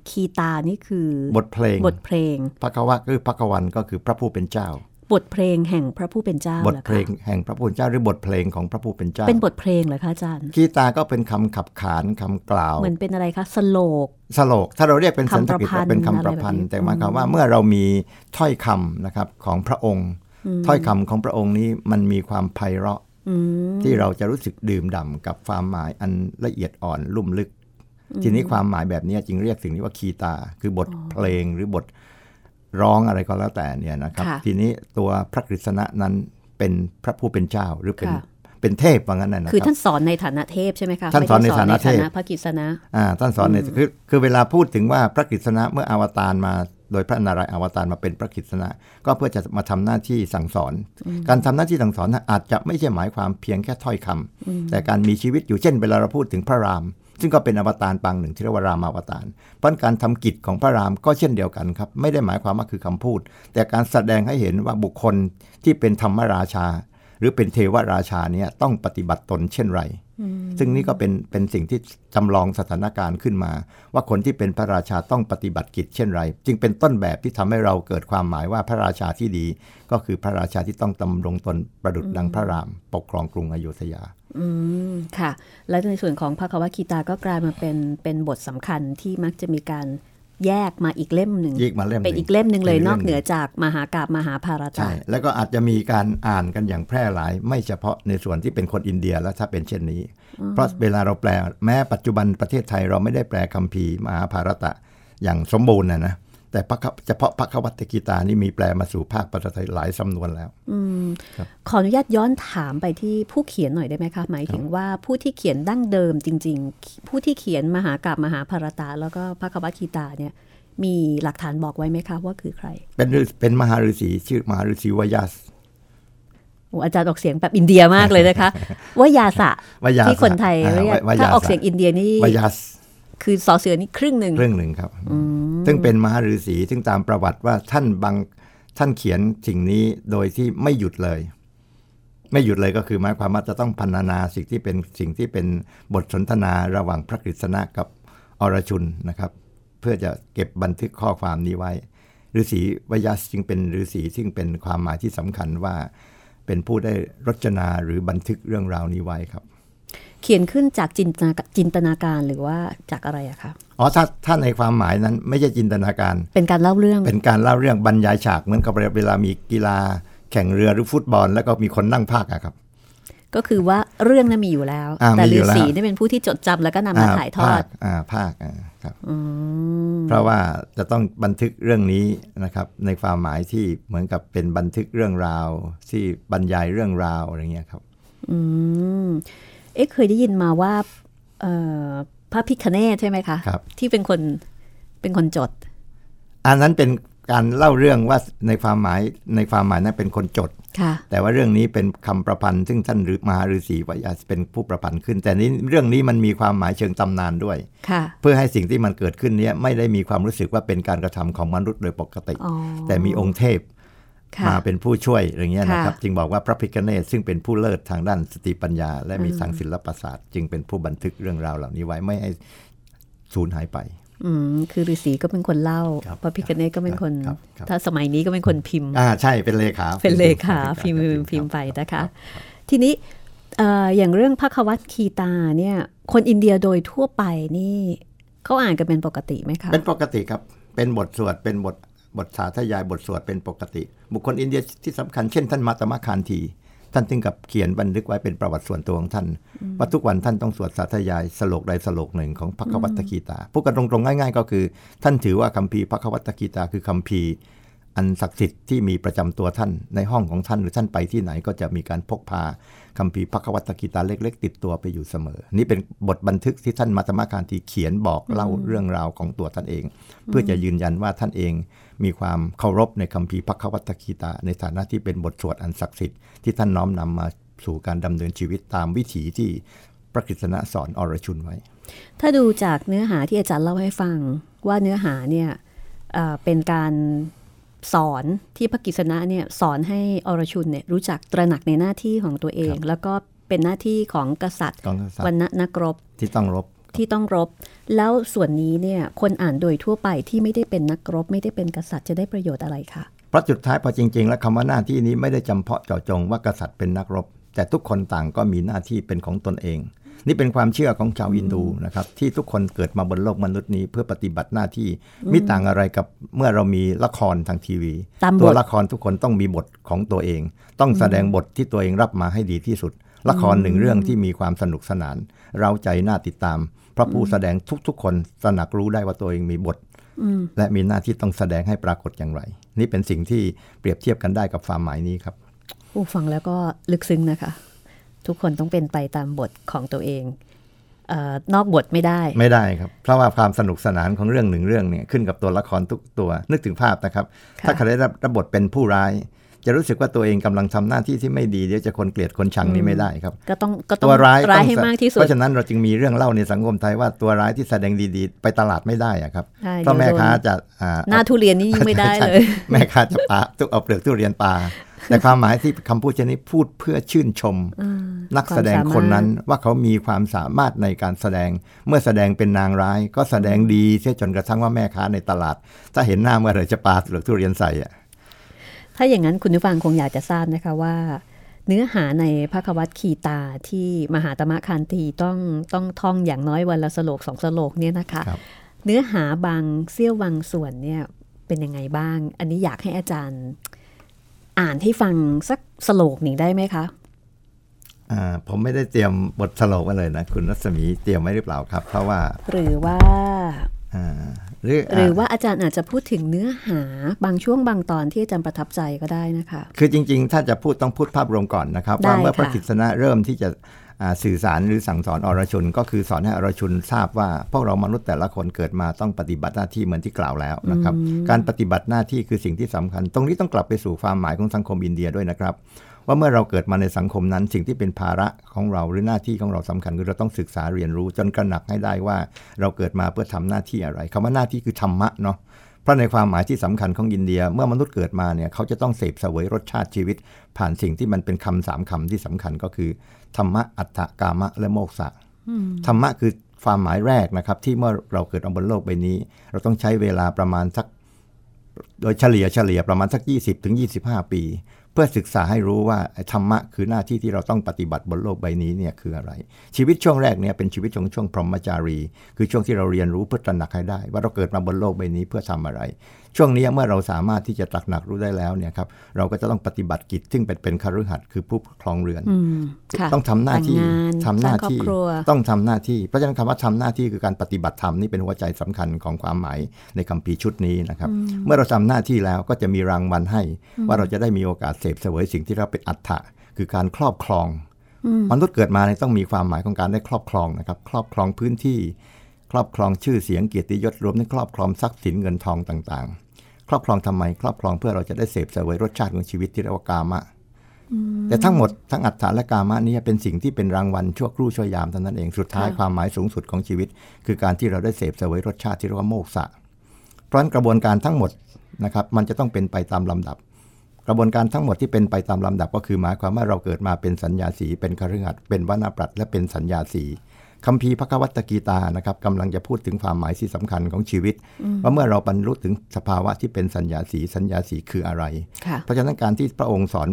คีตานี่คือบทเพลงบทเพลงพระควะคือพระกวันก็คือพระผู้เป็นเจ้า บทเพลงแห่งพระผู้เป็นเจ้าบทหรอคะเพลงแห่งพระผู้เป็นเจ้าหรือบทเพลงของพระผู้เป็นเจ้า เป็นบทเพลงเหรอคะอาจารย์กีตาก็เป็นคำขับขานคำกล่าวเหมือนเป็นอะไรคะสโลกสโลกถ้าเราเรียกเป็นสันสกฤตคำประพันธ์เป็นคำประพันธ์อะไรแบบนี้แต่หมายความว่าเมื่อเรามีถ้อยคำนะครับของพระองค์ ถ้อยคำของพระองค์นี้มันมีความไพเราะอืมที่เราจะรู้สึกดื่มด่ำกับความหมายอันละเอียดอ่อนลุ่มลึก ทีนี้ความหมายแบบนี้จึงเรียกสิ่งนี้ว่าคีตา คือบทเพลงหรือบทร้องอะไรก็แล้วแต่เนี่ยนะครับค่ะทีนี้ตัวพระกฤษณะนั้นเป็นพระผู้เป็นเจ้าหรือเป็นค่ะเป็นเทพว่างั้นนะนะคือครับท่านสอนในฐานะเทพใช่ไหมคะท่านสอนในไม่ได้ฐานะเทพพระกิษณะอ่าท่านสอนในคือคือเวลาพูดถึงว่าพระกฤษณะเมื่ออวตารมาโดยพระนารายณ์อวตารมาเป็นพระกฤษณะ ก็เพื่อจะมาทำหน้าที่สั่งสอน การทำหน้าที่สั่งสอนน่ะอาจจะไม่ใช่หมายความเพียงแค่ถ้อยคำแต่การมีชีวิตอยู่เช่นเวลาเราพูดถึงพระราม ซึ่งก็เป็นอวตารปางหนึ่งที่เรียกว่ารามอวตารเพราะการทำกิจของพระรามก็เช่นเดียวกันครับ ไม่ได้หมายความว่าคือคำพูด แต่การแสดงให้เห็นว่าบุคคลที่เป็นธรรมราชา หรือเป็นเทวราชาเนี่ยต้องปฏิบัติตนเช่นไร ซึ่งนี่ก็เป็นเป็นสิ่งที่จำลองสถานการณ์ขึ้นมา ว่าคนที่เป็นพระราชาต้องปฏิบัติกิจเช่นไร จึงเป็นต้นแบบที่ทำให้เราเกิดความหมายว่าพระราชาที่ดี ก็คือพระราชาที่ต้องดำรงตนประดุจดังพระราม ปกครองกรุงอยุธยา อืมค่ะ และในส่วนของพระควัตคีตาก็กลายมาเป็นเป็นบทสำคัญที่มักจะมีการ แยกมาอีกเล่มหนึ่งอีกมาเล่มหนึ่งเป็นอีกเล่มหนึ่งเลยเป็นนเล่อมกหนึ่งเหนือจากมหากาบมหาภารตะใช่แล้วก็อาจจะมีการอ่านกันอย่างแพร่หลาย ไม่เฉพาะในส่วนที่เป็นคนอินเดียแล้วถ้าเป็นเช่นนี้ เพราะเวลาเราแปลแม้ปัจจุบันประเทศไทยเราไม่ได้แปลคัมภีร์มหาภารตะอย่างสมบูรณ์นะนะ แต่พระคัมเฉพาะพระควัตกีตานี่มีแปลมาสู่ภาคภาษาไทยหลายสำนวนแล้วอืมครับขออนุญาตย้อนถามไปที่ผู้เขียนหน่อยได้ไหมคะ หมายถึงว่าผู้ที่เขียนดั้งเดิมจริง ๆ ผู้ที่เขียนมหากาบมหาภารตะแล้วก็พระควัตคีตาเนี่ยมีหลักฐานบอกไว้ไหมคะว่าคือใคร เป็นฤาษีเป็นมหาฤาษีชื่อมหาฤาษีวยัสโอ้อาจารย์ออกเสียงแบบอินเดียมากเลยนะคะ ว่ายาสะวยาสะที่คนไทยอ่าเรียกวยาสะถ้าออกเสียงอินเดียนี่วยัส คือสอเสือนี่ครึ่งหนึ่งเรื่องหนึ่งครับซึ่งเป็นมหาฤาษีซึ่งตามประวัติว่าท่านบางท่านเขียนสิ่งนี้โดยที่ไม่หยุดเลย ไม่หยุดเลยก็คือหมายความว่าจะต้องพันนาสิ่งที่เป็นสิ่งที่เป็นบทสนทนาระหว่างพระกฤษณะกับอรชุนนะครับ เพื่อจะเก็บบันทึกข้อความนี้ไว้ฤาษีวยัสจึงเป็นฤาษีซึ่งเป็นความหมายที่สำคัญว่า เป็นผู้ได้รจนาหรือบันทึกเรื่องราวนี้ไว้ครับ เขียนขึ้นจากจินตนาจินตนาการหรือว่าจากอะไรอะคะอ๋อถ้าถ้าในความหมายนั้นไม่ใช่จินตนาการ เป็นการเล่าเรื่อง เป็นการเล่าเรื่องบรรยายฉากเหมือนกับเวลามีกีฬา แข่งเรือหรือฟุตบอล แล้วก็มีคนนั่งภาคอะครับ ก็คือว่าเรื่องนั้นมีอยู่แล้วอ่าแต่มีอยู่ฤาแล้วษีนี่เป็นผู้ที่จดจำแล้วก็นำมาถ่ายทอดภคอ่าภาคอ่าครับอืมเพราะว่าจะต้องบันทึกเรื่องนี้นะครับ ในความหมายที่เหมือนกับเป็นบันทึกเรื่องราว ที่บรรยายเรื่องราวอะไรเงี้ยครับ อืม เอ๊ะเคยได้ยินมาว่าเอ่อพระพิคเนตใช่ไหมคะครับที่เป็นคนเป็นคนจด อันนั้นเป็นการเล่าเรื่องว่าในความหมายในความหมายนั้นเป็นคนจดค่ะแต่ว่าเรื่องนี้เป็นคำประพันธ์ซึ่งท่านหรือมหาฤาษีวายาสเป็นผู้ประพันธ์ขึ้น แต่นี้เรื่องนี้มันมีความหมายเชิงตำนานด้วยค่ะเพื่อให้สิ่งที่มันเกิดขึ้นเนี้ไม่ได้มีความรู้สึกว่าเป็นการกระทำของมนุษย์โดยปกติอ๋อแต่มีองค์เทพค่ะ มาเป็นผู้ช่วยอย่างเงี้ยนะครับค่ะจึงบอกว่าพระพิฆเนศซึ่งเป็นผู้เลิศทางด้านสติปัญญา และมีทางศิลปศาสตร์ จึงเป็นผู้บันทึกเรื่องราวเหล่านี้ไว้ไม่ให้สูญหายไปอืมคือฤาษีก็เป็นคนเล่าครับพระพิคเนตก็เป็นคนครับครับถ้าสมัยนี้ก็เป็นคนพิมพ์อ่าใช่เป็นเลขาเป็นเลขาพิมพ์พิมพ์พิมพ์ไปนะคะ ทีนี้เอ่ออย่างเรื่องพระควัตคีตาเนี่ยคนอินเดียโดยทั่วไปนี่เขาอ่านกันเป็นปกติไหมคะเป็นปกติครับเป็นบทสวดเป็นบท บทสาธยายบทสวดเป็นปกติ บุคคลอินเดียที่สำคัญเช่นท่านมาตมะคานทีท่านถึงกับเขียนบันทึกไว้เป็นประวัติส่วนตัวของท่านว่าทุกวันท่านต้องสวดสาธยายสโลกใดสโลกหนึ่งของพระควัตกีตาพูดกันตรงๆง่าย ๆ ก็คือ ท่านถือว่าคัมภีร์พระควัตกีตาคือคัมภีร์อันศักดิ์สิทธิ์ที่มีประจำตัวท่านในห้องของท่านหรือท่านไปที่ไหนก็จะมีการพกพาคัมภีร์พระคัตกีตาเล็ก ๆ ติดตัวไปอยู่เสมอ นี่เป็นบทบันทึกที่ท่านมัตมการทีเขียนบอกเล่าเรื่องราวของตัวท่านเอง เพื่อจะยืนยันว่าท่านเอง มีความเคารพในคัมภีพระคัตกีตา ในฐานะที่เป็นบทสวดอันศักดิ์สิทธิ์ที่ท่านน้อมนำมาสู่การดำเนินชีวิตตามวิถีที่พระกฤษณะสอนอรชุนไว้ ถ้าดูจากเนื้อหาที่อาจารย์เล่าให้ฟังว่าเนื้อหาเนี่ยเเป็นการสอนที่พระกิษณะเนี่ยสอนให้อรชุนเนี่ยรู้จักตระหนักในหน้าที่ของตัวเอง แล้วก็เป็นหน้าที่ของกษัตริย์ของกษัตริย์วันณนักรบที่ต้องรบ ที่ต้องรบ แล้วส่วนนี้เนี่ยคนอ่านโดยทั่วไปที่ไม่ได้เป็นนักรบ ไม่ได้เป็นกษัตริย์จะได้ประโยชน์อะไรคะเพราะจุดท้ายพอจริง ๆ แล้วคำว่าหน้าที่นี้ไม่ได้จำเพาะเจาะจงว่ากษัตริย์เป็นนักรบ แต่ทุกคนต่างก็มีหน้าที่เป็นของตนเอง นี่เป็นความเชื่อของชาวอินดูนะครับที่ทุกคนเกิดมาบนโลกมนุษย์นี้เพื่อปฏิบัติหน้าที่มิต่างอะไรกับเมื่อเรามีละครทางทีวีตามบทตัวละครทุกคนต้องมีบทของตัวเอง ต้องแสดงบทที่ตัวเองรับมาให้ดีที่สุดละครหนึ่งเรื่องที่มีความสนุกสนาน เราใจน่าติดตามเพราะผู้แสดงทุก ๆ คนตระหนักรู้ได้ว่าตัวเองมีบท และมีหน้าที่ต้องแสดงให้ปรากฏอย่างไร นี่เป็นสิ่งที่เปรียบเทียบกันได้กับความหมายนี้ครับผู้ฟังแล้วก็ลึกซึ้งนะคะ ทุกคนต้องเป็นไปตามบทของตัวเองเออนอกบทไม่ได้ไม่ได้ครับ เพราะว่าความสนุกสนานของเรื่องหนึ่งเรื่องเนี่ยขึ้นกับตัวละครทุกตัวนึกถึงภาพนะครับค่ะถ้าใครได้รับรับบทเป็นผู้ร้าย จะรู้สึกว่าตัวเองกำลังทำหน้าที่ที่ไม่ดีเดี๋ยวจะคนเกลียดคนชังนี่ไม่ได้ครับ ก็ต้องก็ต้องตัวร้ายร้ายต้องให้มากที่สุดเพราะฉะนั้นเราจึงมีเรื่องเล่าในสังคมไทยว่าตัวร้ายที่แสดงดีๆ ไปตลาดไม่ได้อะครับใช่เพราะแม่เดี๋ยวโดนค้าจะอ่าหน้าทุเรียนนี่ยิ่งไม่ได้เลยใช่แม่ค้าจะปาตุกเอาเปลือกทุเรียนปลาแต่ความหมายที่คำพูดเช่นนี้พูดเพื่อชื่นชม นักแสดงคนนั้นว่าเขามีความสามารถในการแสดงเมื่อแสดงเป็นนางร้าย ก็แสดงดีเสียจนกระทั่งว่าแม่ค้าในตลาด ถ้าเห็นหน้าเมื่อไหรจะปาเปลือกทุเรียนใส่อะ ถ้าอย่างนั้นคุณผู้ฟังคงอยากจะทราบนะคะว่า เนื้อหาในพระควัตคีตาที่มหาตมะคันธีต้องต้องท่องอย่างน้อยวันละสโลกสองสโลกเนี่ยนะคะครับเนื้อหาบางเสี้ยวบางส่วนเนี่ยเป็นยังไงบ้าง อันนี้อยากให้อาจารย์ อ่านให้ฟังสักสโลกหนึ่งได้ไหมคะอ่าผมไม่ได้เตรียมบทสโลกไว้เลยนะ คุณรัศมีเตรียมไว้หรือเปล่าครับ เพราะว่า หรือว่าอ่า หรือหรือว่าอาจารย์อาจจะพูดถึงเนื้อหาบางช่วงบางตอนที่อาจารย์ประทับใจก็ได้นะคะ คือจริง ๆ ถ้าจะพูดต้องพูดภาพรวมก่อนนะครับได้ว่าเมื่อพระค่ะกิษณะเริ่มที่จะอ่าสื่อสารหรือสั่งสอนอรชุน ก็คือสอนให้อรชุนทราบว่าพวกเรามนุษย์แต่ละคนเกิดมาต้องปฏิบัติหน้าที่เหมือนที่กล่าวแล้วนะครับ การปฏิบัติหน้าที่คือสิ่งที่สำคัญ ตรงนี้ต้องกลับไปสู่ความหมายของสังคมอินเดียด้วยนะครับ ว่าเมื่อเราเกิดมาในสังคมนั้น สิ่งที่เป็นภาระของเราหรือหน้าที่ของเราสำคัญคือเราต้องศึกษาเรียนรู้ จนกระหนักให้ได้ว่าเราเกิดมาเพื่อทำหน้าที่อะไรคำว่าหน้าที่คือธรรมะเนาะเพราะในความหมายที่สำคัญของอินเดีย เมื่อมนุษย์เกิดมาเนี่ยเขาจะต้องเสพเสวยรสชาติชีวิต ผ่านสิ่งที่มันเป็นคำสามคำที่สำคัญก็คือ ธรรมะอัตถกามะและโมกษะธรรมะคือความหมายแรกนะครับ ที่เมื่อเราเกิดมาบนโลกใบนี้ เราต้องใช้เวลาประมาณสัก โดยเฉลี่ยเฉลี่ยประมาณสัก 20ถึง25 ปี เพื่อศึกษาให้รู้ว่าธรรมะคือหน้าที่ที่เราต้องปฏิบัติบนโลกใบนี้เนี่ยคืออะไร ชีวิตช่วงแรกเนี่ยเป็นชีวิตของช่วงพรหมจารี คือช่วงที่เราเรียนรู้เพื่อตระหนักให้ได้ ว่าเราเกิดมาบนโลกใบนี้เพื่อทำอะไร ช่วงนี้เมื่อเราสามารถที่จะตระหนักรู้ได้แล้วเนี่ยครับเราก็จะต้องปฏิบัติกิจซึ่งเป็นเป็นคฤหัสถ์คือผู้ครองเรือนอืมค่ะต้องทำหน้าที่แต่งงานทำหน้าสร้างครอบที่ครัวต้องทำหน้าที่ เพราะฉะนั้นคำว่าทำหน้าที่คือการปฏิบัติธรรมนี่เป็นหัวใจสำคัญของความหมายในคัมภีร์ชุดนี้นะครับ เมื่อเราทำหน้าที่แล้วก็จะมีรางวัลให้ ว่าเราจะได้มีโอกาสเสพเสวยสิ่งที่เราเป็นอัตถะคือการครอบครองมนุษย์เกิดมาเนี่ยต้องมีความหมายของการได้ครอบครองนะครับ ครอบครองพื้นที่ ครอบครองชื่อเสียงเกียรติยศรวมทั้งครอบครองทรัพย์สินเงินทองต่างๆ ครอบครองทำไม ครอบครองเพื่อเราจะได้เสพเสวยรสชาติของชีวิตที่เรียกว่ากามะแต่ทั้งหมดทั้งอัตถะและกามะนี้เป็นสิ่งที่เป็นรางวัลชั่วครู่ชั่วยามเท่านั้นเองสุดท้ายค่ะความหมายสูงสุดของชีวิต คือการที่เราได้เสพเสวยรสชาติที่เรียกว่าโมกษะเพราะฉะนั้นกระบวนการทั้งหมดนะครับมันจะต้องเป็นไปตามลำดับ กระบวนการทั้งหมดที่เป็นไปตามลำดับก็คือหมายความว่าเราเกิดมาเป็นสัญญาสีเป็นคฤหัสถ์เป็นวนาปรัตและเป็นสัญญาสี คัมภีร์พระกวัตกีตานะครับกำลังจะพูดถึงความหมายที่สำคัญของชีวิต ว่าเมื่อเราบรรลุถึงสภาวะที่เป็นสัญญาสีสัญญาสีคืออะไร เพราะฉะนั้นการที่พระองค์สอน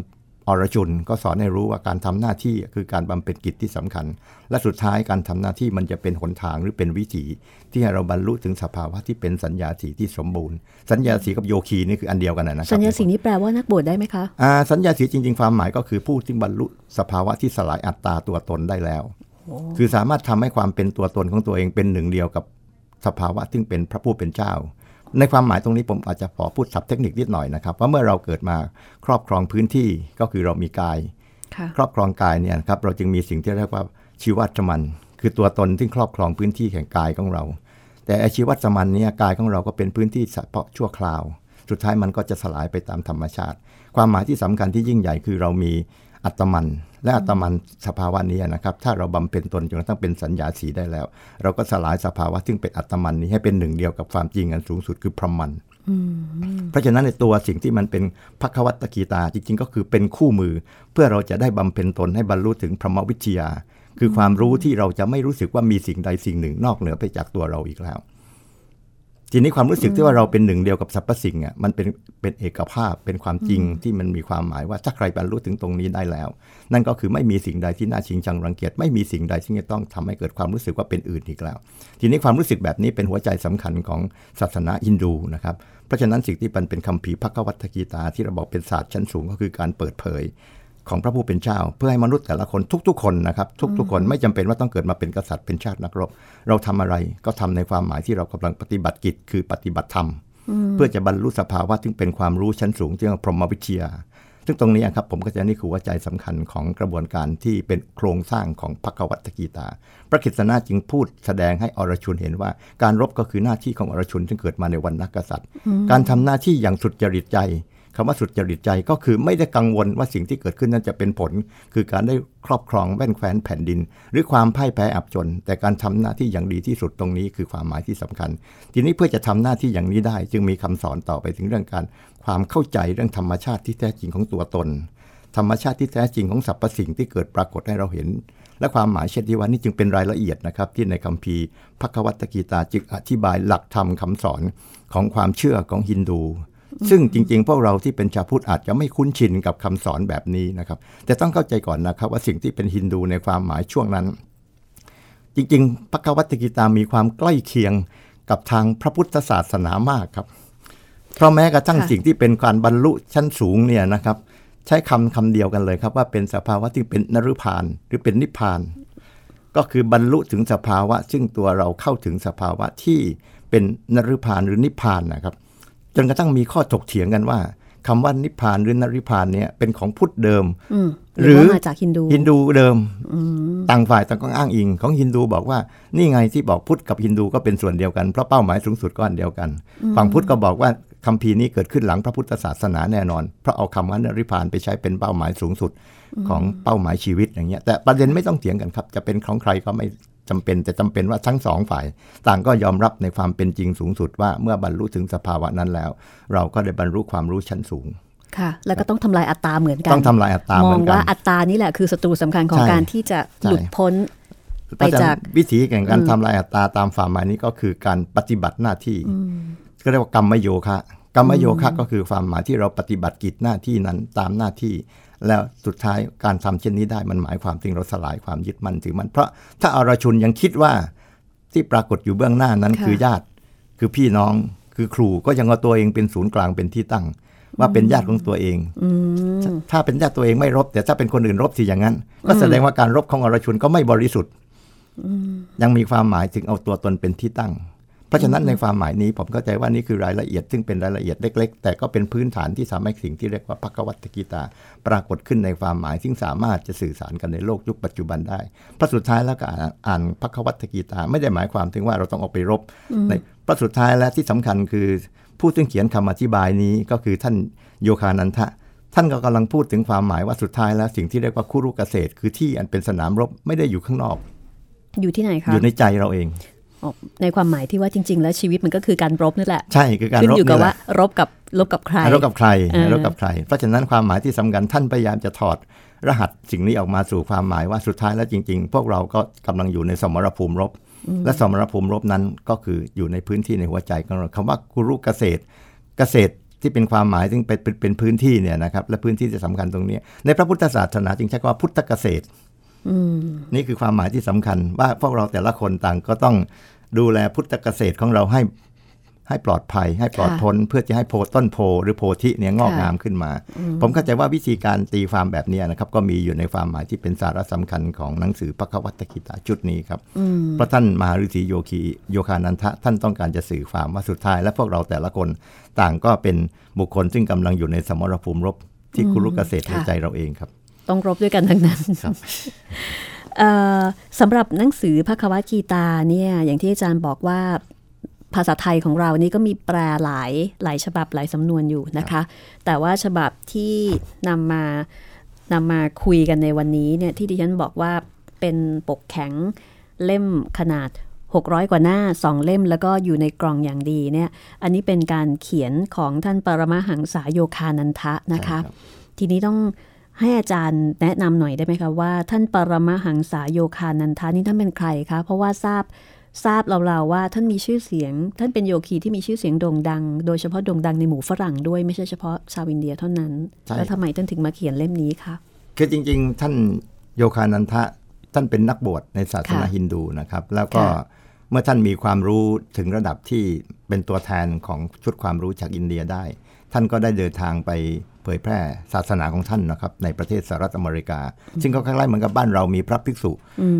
อรชุนก็สอนให้รู้ว่าการทำหน้าที่คือการบำเพ็ญกิจที่สำคัญ และสุดท้ายการทำหน้าที่มันจะเป็นหนทางหรือเป็นวิถีที่ให้เราบรรลุถึงสภาวะที่เป็นสัญญาสีที่สมบูรณ์ สัญญาสีกับโยคีนี่คืออันเดียวกันนะครับสัญญาสีนี้แปลว่านักบวชได้ไหมคะสัญญาสีจริงๆความหมายก็คือผู้ที่บรรลุสภาวะที่สลายอัตตาตัวตนได้แล้ว คือสามารถทำให้ความเป็นตัวตนของตัวเองเป็นหนึ่งเดียวกับสภาวะที่เป็นพระผู้เป็นเจ้า ในความหมายตรงนี้ผมอาจจะขอพูดศัพท์เทคนิคนิดหน่อยนะครับว่าเมื่อเราเกิดมาครอบครองพื้นที่ก็คือเรามีกายค่ะครอบครองกายเนี่ยนะครับเราจึงมีสิ่งที่เรียกว่าชีวัตมัน คือตัวตนที่ครอบครองพื้นที่แห่งกายของเรา แต่ไอชีวัตมันเนี่ยกายของเราก็เป็นพื้นที่เฉพาะชั่วคราว สุดท้ายมันก็จะสลายไปตามธรรมชาติ ความหมายที่สำคัญที่ยิ่งใหญ่คือเรามีอัตมัน และอัตมันสภาวะนี้นะครับ ถ้าเราบำเพ็ญตนจนกระทั่งเป็นสัญญาสีได้แล้ว เราก็สลายสภาวะซึ่งเป็นอัตมันนี้ให้เป็นหนึ่งเดียวกับความจริงอันสูงสุดคือพรหมันเพราะฉะนั้นในตัวสิ่งที่มันเป็นพักวัตกีตาจริงๆ ก็คือเป็นคู่มือ เพื่อเราจะได้บำเพ็ญตนให้บรรลุถึงพรหมวิทยา คือความรู้ที่เราจะไม่รู้สึกว่ามีสิ่งใดสิ่งหนึ่งนอกเหนือไปจากตัวเราอีกแล้ว ทีนี้ความรู้สึกที่ว่าเราเป็นหนึ่งเดียวกับสรรพสิ่งอะมันเป็นเป็นเอกภาพเป็นความจริงที่มันมีความหมายว่าถ้าใครบรรลุถึงตรงนี้ได้แล้ว นั่นก็คือไม่มีสิ่งใดที่น่าชิงชังรังเกียจไม่มีสิ่งใดที่จะต้องทำให้เกิดความรู้สึกว่าเป็นอื่นอีกแล้ว ทีนี้ความรู้สึกแบบนี้เป็นหัวใจสำคัญของศาสนาฮินดูนะครับเพราะฉะนั้นสิ่งที่มันเป็นคำภีร์พักวัตกีตาที่เราบอกเป็นศาสตร์ชั้นสูงก็คือการเปิดเผย ของพระผู้เป็นเจ้า เพื่อให้มนุษย์แต่ละคนทุก ๆ คนนะครับ ทุก ๆ คนไม่จำเป็นว่าต้องเกิดมาเป็นกษัตริย์เป็นชาตินักรบ เราทำอะไรก็ทำในความหมายที่เรากำลังปฏิบัติกิจคือปฏิบัติธรรม เพื่อจะบรรลุสภาวะที่เป็นความรู้ชั้นสูงที่เรียกว่าพรหมวิทยา ซึ่งตรงนี้ครับผมก็จะนี่คือหัวใจสำคัญของกระบวนการที่เป็นโครงสร้างของพักวัตกีตา พระคิดนาจึงพูดแสดงให้อรชุนเห็นว่า การรบก็คือหน้าที่ของอรชุนที่เกิดมาในวันนักกษัตริย์ การทำหน้าที่อย่างสุดจริตใจ คำว่าสุดจริตใจก็คือไม่ได้กังวลว่าสิ่งที่เกิดขึ้นนั้นจะเป็นผล คือการได้ครอบครองแว่นแคว้นแผ่นดิน หรือความพ่ายแพ้อับจน แต่การทำหน้าที่อย่างดีที่สุดตรงนี้คือความหมายที่สำคัญ ทีนี้เพื่อจะทำหน้าที่อย่างนี้ได้ จึงมีคำสอนต่อไปถึงเรื่องการความเข้าใจเรื่องธรรมชาติที่แท้จริงของตัวตน ธรรมชาติที่แท้จริงของสรรพสิ่งที่เกิดปรากฏให้เราเห็น และความหมายเช่นที่ว่านี่จึงเป็นรายละเอียดนะครับ ที่ในคัมภีร์พักวัตกีตาจึงอธิบายหลักธรรมคำสอนของความเชื่อของฮินดู ซึ่งจริงๆ พวกเราที่เป็นชาวพุทธอาจจะไม่คุ้นชินกับคำสอนแบบนี้นะครับ แต่ต้องเข้าใจก่อนนะครับว่าสิ่งที่เป็นฮินดูในความหมายช่วงนั้น จริงๆพักวัตกีตามีความใกล้เคียงกับทางพระพุทธศาสนามากครับ เพราะแม้กระทั่งค่ะสิ่งที่เป็นการบรรลุชั้นสูงเนี่ยนะครับ ใช้คำคำเดียวกันเลยครับ ว่าเป็นสภาวะที่เป็นนรุพานหรือเป็นนิพพาน ก็คือบรรลุถึงสภาวะ ซึ่งตัวเราเข้าถึงสภาวะที่เป็นนรุพานหรือนิพพานนะครับ จนกระทั่งมีข้อถกเถียงกันว่าคำว่านิพพานหรือนริพานเนี่ยเป็นของพุทธเดิมอืมหรือว่ามาจากฮินดูฮินดูเดิมต่างฝ่ายต่างก็อ้างอิงของฮินดูบอกว่านี่ไงที่บอกพุทธกับฮินดูก็เป็นส่วนเดียวกันเพราะเป้าหมายสูงสุดก็อันเดียวกัน ฝั่งพุทธก็บอกว่าคัมภีร์นี้เกิดขึ้นหลังพระพุทธศาสนาแน่นอน เพราะเอาคำว่านริพานไปใช้เป็นเป้าหมายสูงสุดของเป้าหมายชีวิตอย่างเงี้ยแต่ประเด็นไม่ต้องเถียงกันครับ จะเป็นของใครก็ไม่ จำเป็นแต่จำเป็นว่าทั้งสองฝ่าย ต่างก็ยอมรับในความเป็นจริงสูงสุดว่าเมื่อบรรลุถึงสภาวะนั้นแล้ว เราก็ได้บรรลุความรู้ชั้นสูงค่ะ แล้วก็ต้องทำลายอัตตาเหมือนกันต้องทำลายอัตตามเหอมืงอนกันว่าอัตตานี่แหละคือศัตรูสำคัญของใช่การที่จะใช่หลุดพ้นไปจากเพระฉะนั้นวิธีแห่งการทำลายอัตตาตามฝ่าหมายนี้ก็คือการปฏิบัติหน้าที่ ก็เรียกว่ากรรมโยคะกรรมโยคะก็คือความหมายที่เราปฏิบัติกิจหน้าที่นั้นตามหน้าที่ แล้วสุดท้ายการทำเช่นนี้ได้มันหมายความถึงเราสลายความยึดมั่นถือมันเพราะถ้าอรชุนยังคิดว่าที่ปรากฏอยู่เบื้องหน้านั้นค่ะคือญาติคือพี่น้องคือครูก็ยังเอาตัวเองเป็นศูนย์กลางเป็นที่ตั้ง ว่าเป็นญาติของตัวเองถ้าเป็นญาติตัวเองไม่รบ แต่ถ้าเป็นคนอื่นรบสิอย่างนั้น ก็แสดงว่าการรบของอรชุนก็ไม่บริสุทธิ์ยังมีความหมายถึงเอาตัวตนเป็นที่ตั้ง เพราะฉะนั้นในความหมายนี้ผมเข้าใจว่านี่คือรายละเอียด ซึ่งเป็นรายละเอียดเล็ก ๆ แต่ก็เป็นพื้นฐานที่ทำให้สิ่งที่เรียกว่าพักวัตกีตา ปรากฏขึ้นในความหมายซึ่งสามารถจะสื่อสารกันในโลกยุคปัจจุบันได้เพราะสุดท้ายแล้วก็อ่านอ่านพักวัตกีตา ไม่ได้หมายความถึงว่าเราต้องออกไปรบในเพราะสุดท้ายและที่สำคัญคือ ผู้ซึ่งเขียนคำอธิบายนี้ก็คือท่านโยคานันทะท่านก็กำลังพูดถึงความหมายว่าสุดท้ายแล้วสิ่งที่เรียกว่าคุรุเกษตร คือที่อันเป็นสนามรบไม่ได้อยู่ข้างนอก อยู่ที่ไหนคะอยู่ในใจเราเอง อ๋อในความหมายที่ว่าจริง ๆ แล้วชีวิตมันก็คือการรบนี่แหละ ใช่คือการขึ้นรบอยู่กับนี่แหว่าละรบกับรบกับใคร รบกับใครเออรบกับใคร เพราะฉะนั้นความหมายที่สำคัญท่านพยายามจะถอดรหัสสิ่งนี้ออกมาสู่ความหมายว่าสุดท้ายแล้วจริง ๆ พวกเราก็กำลังอยู่ในสมรภูมิรบ และสมรภูมิรบนั้นก็คืออยู่ในพื้นที่ในหัวใจของเราคำว่ากุรุเกษตรเกษตรที่เป็นความหมายซึ่งเป็นเป็นเป็นพื้นที่เนี่ยนะครับและพื้นที่ที่สำคัญตรงนี้ ในพระพุทธศาสนาจึงใช้คำว่าพุทธเกษตร นี่คือความหมายที่สำคัญว่าพวกเราแต่ละคนต่างก็ต้องดูแลพุทธเกษตรของเราให้ให้ปลอดภัย ให้ปลอดพ้นเพื่อจะให้โพต้นโพหรือโพธิเนี่ยงอกงามขึ้นมา ผมเข้าใจว่าวิธีการตีความแบบนี้นะครับ ก็มีอยู่ในความหมายที่เป็นสาระสำคัญของหนังสือพระควัตกิตาชุดนี้ครับเพราะท่านมหาฤาษีโยคีโยคานันทะท่านต้องการจะสื่อความว่าสุดท้าย และพวกเราแต่ละคนต่างก็เป็นบุคคลซึ่งกำลังอยู่ในสมรภูมิรบที่คุรุกเกษตรในใจเราเองครับ ต้องรบด้วยกันทั้งนั้นสำหรับหนังสือพระควกีตาเนี่ยอย่างที่อาจารย์บอกว่าภาษาไทยของเรานี่ก็มีแปลหลายหลายฉบับหลายสำนวนอยู่นะคะ แต่ว่าฉบับที่นำมานำมาคุยกันในวันนี้เนี่ยที่ดิฉันบอกว่าเป็นปกแข็งเล่มขนาด 600 กว่าหน้าสองเล่มแล้วก็อยู่ในกล่องอย่างดีเนี่ยอันนี้เป็นการเขียนของท่านปรมาหังษาโยคานันทะนะคะ ทีนี้ต้อง ให้อาจารย์แนะนำหน่อยได้ไหมคะว่าท่านปรมาหังษาโยคานันทานี่ท่านเป็นใครคะ เพราะว่าทราบทราบเราๆว่าท่านมีชื่อเสียง ท่านเป็นโยคีที่มีชื่อเสียงโด่งดัง โดยเฉพาะโด่งดังในหมู่ฝรั่งด้วยไม่ใช่เฉพาะชาวอินเดียเท่านั้น แล้วทำไมท่านถึงมาเขียนเล่มนี้คะคือจริง ๆ ท่านโยคานันทะท่านเป็นนักบวชในศาสนาฮินดูนะครับ แล้วก็เมื่อท่านมีความรู้ถึงระดับที่เป็นตัวแทนของชุดความรู้จากอินเดียได้ ท่านก็ได้เดินทางไปเผยแพร่ศาสนาของท่านนะครับ ในประเทศสหรัฐอเมริกา ซึ่งก็คล้ายๆเหมือนกับบ้านเรามีพระภิกษุ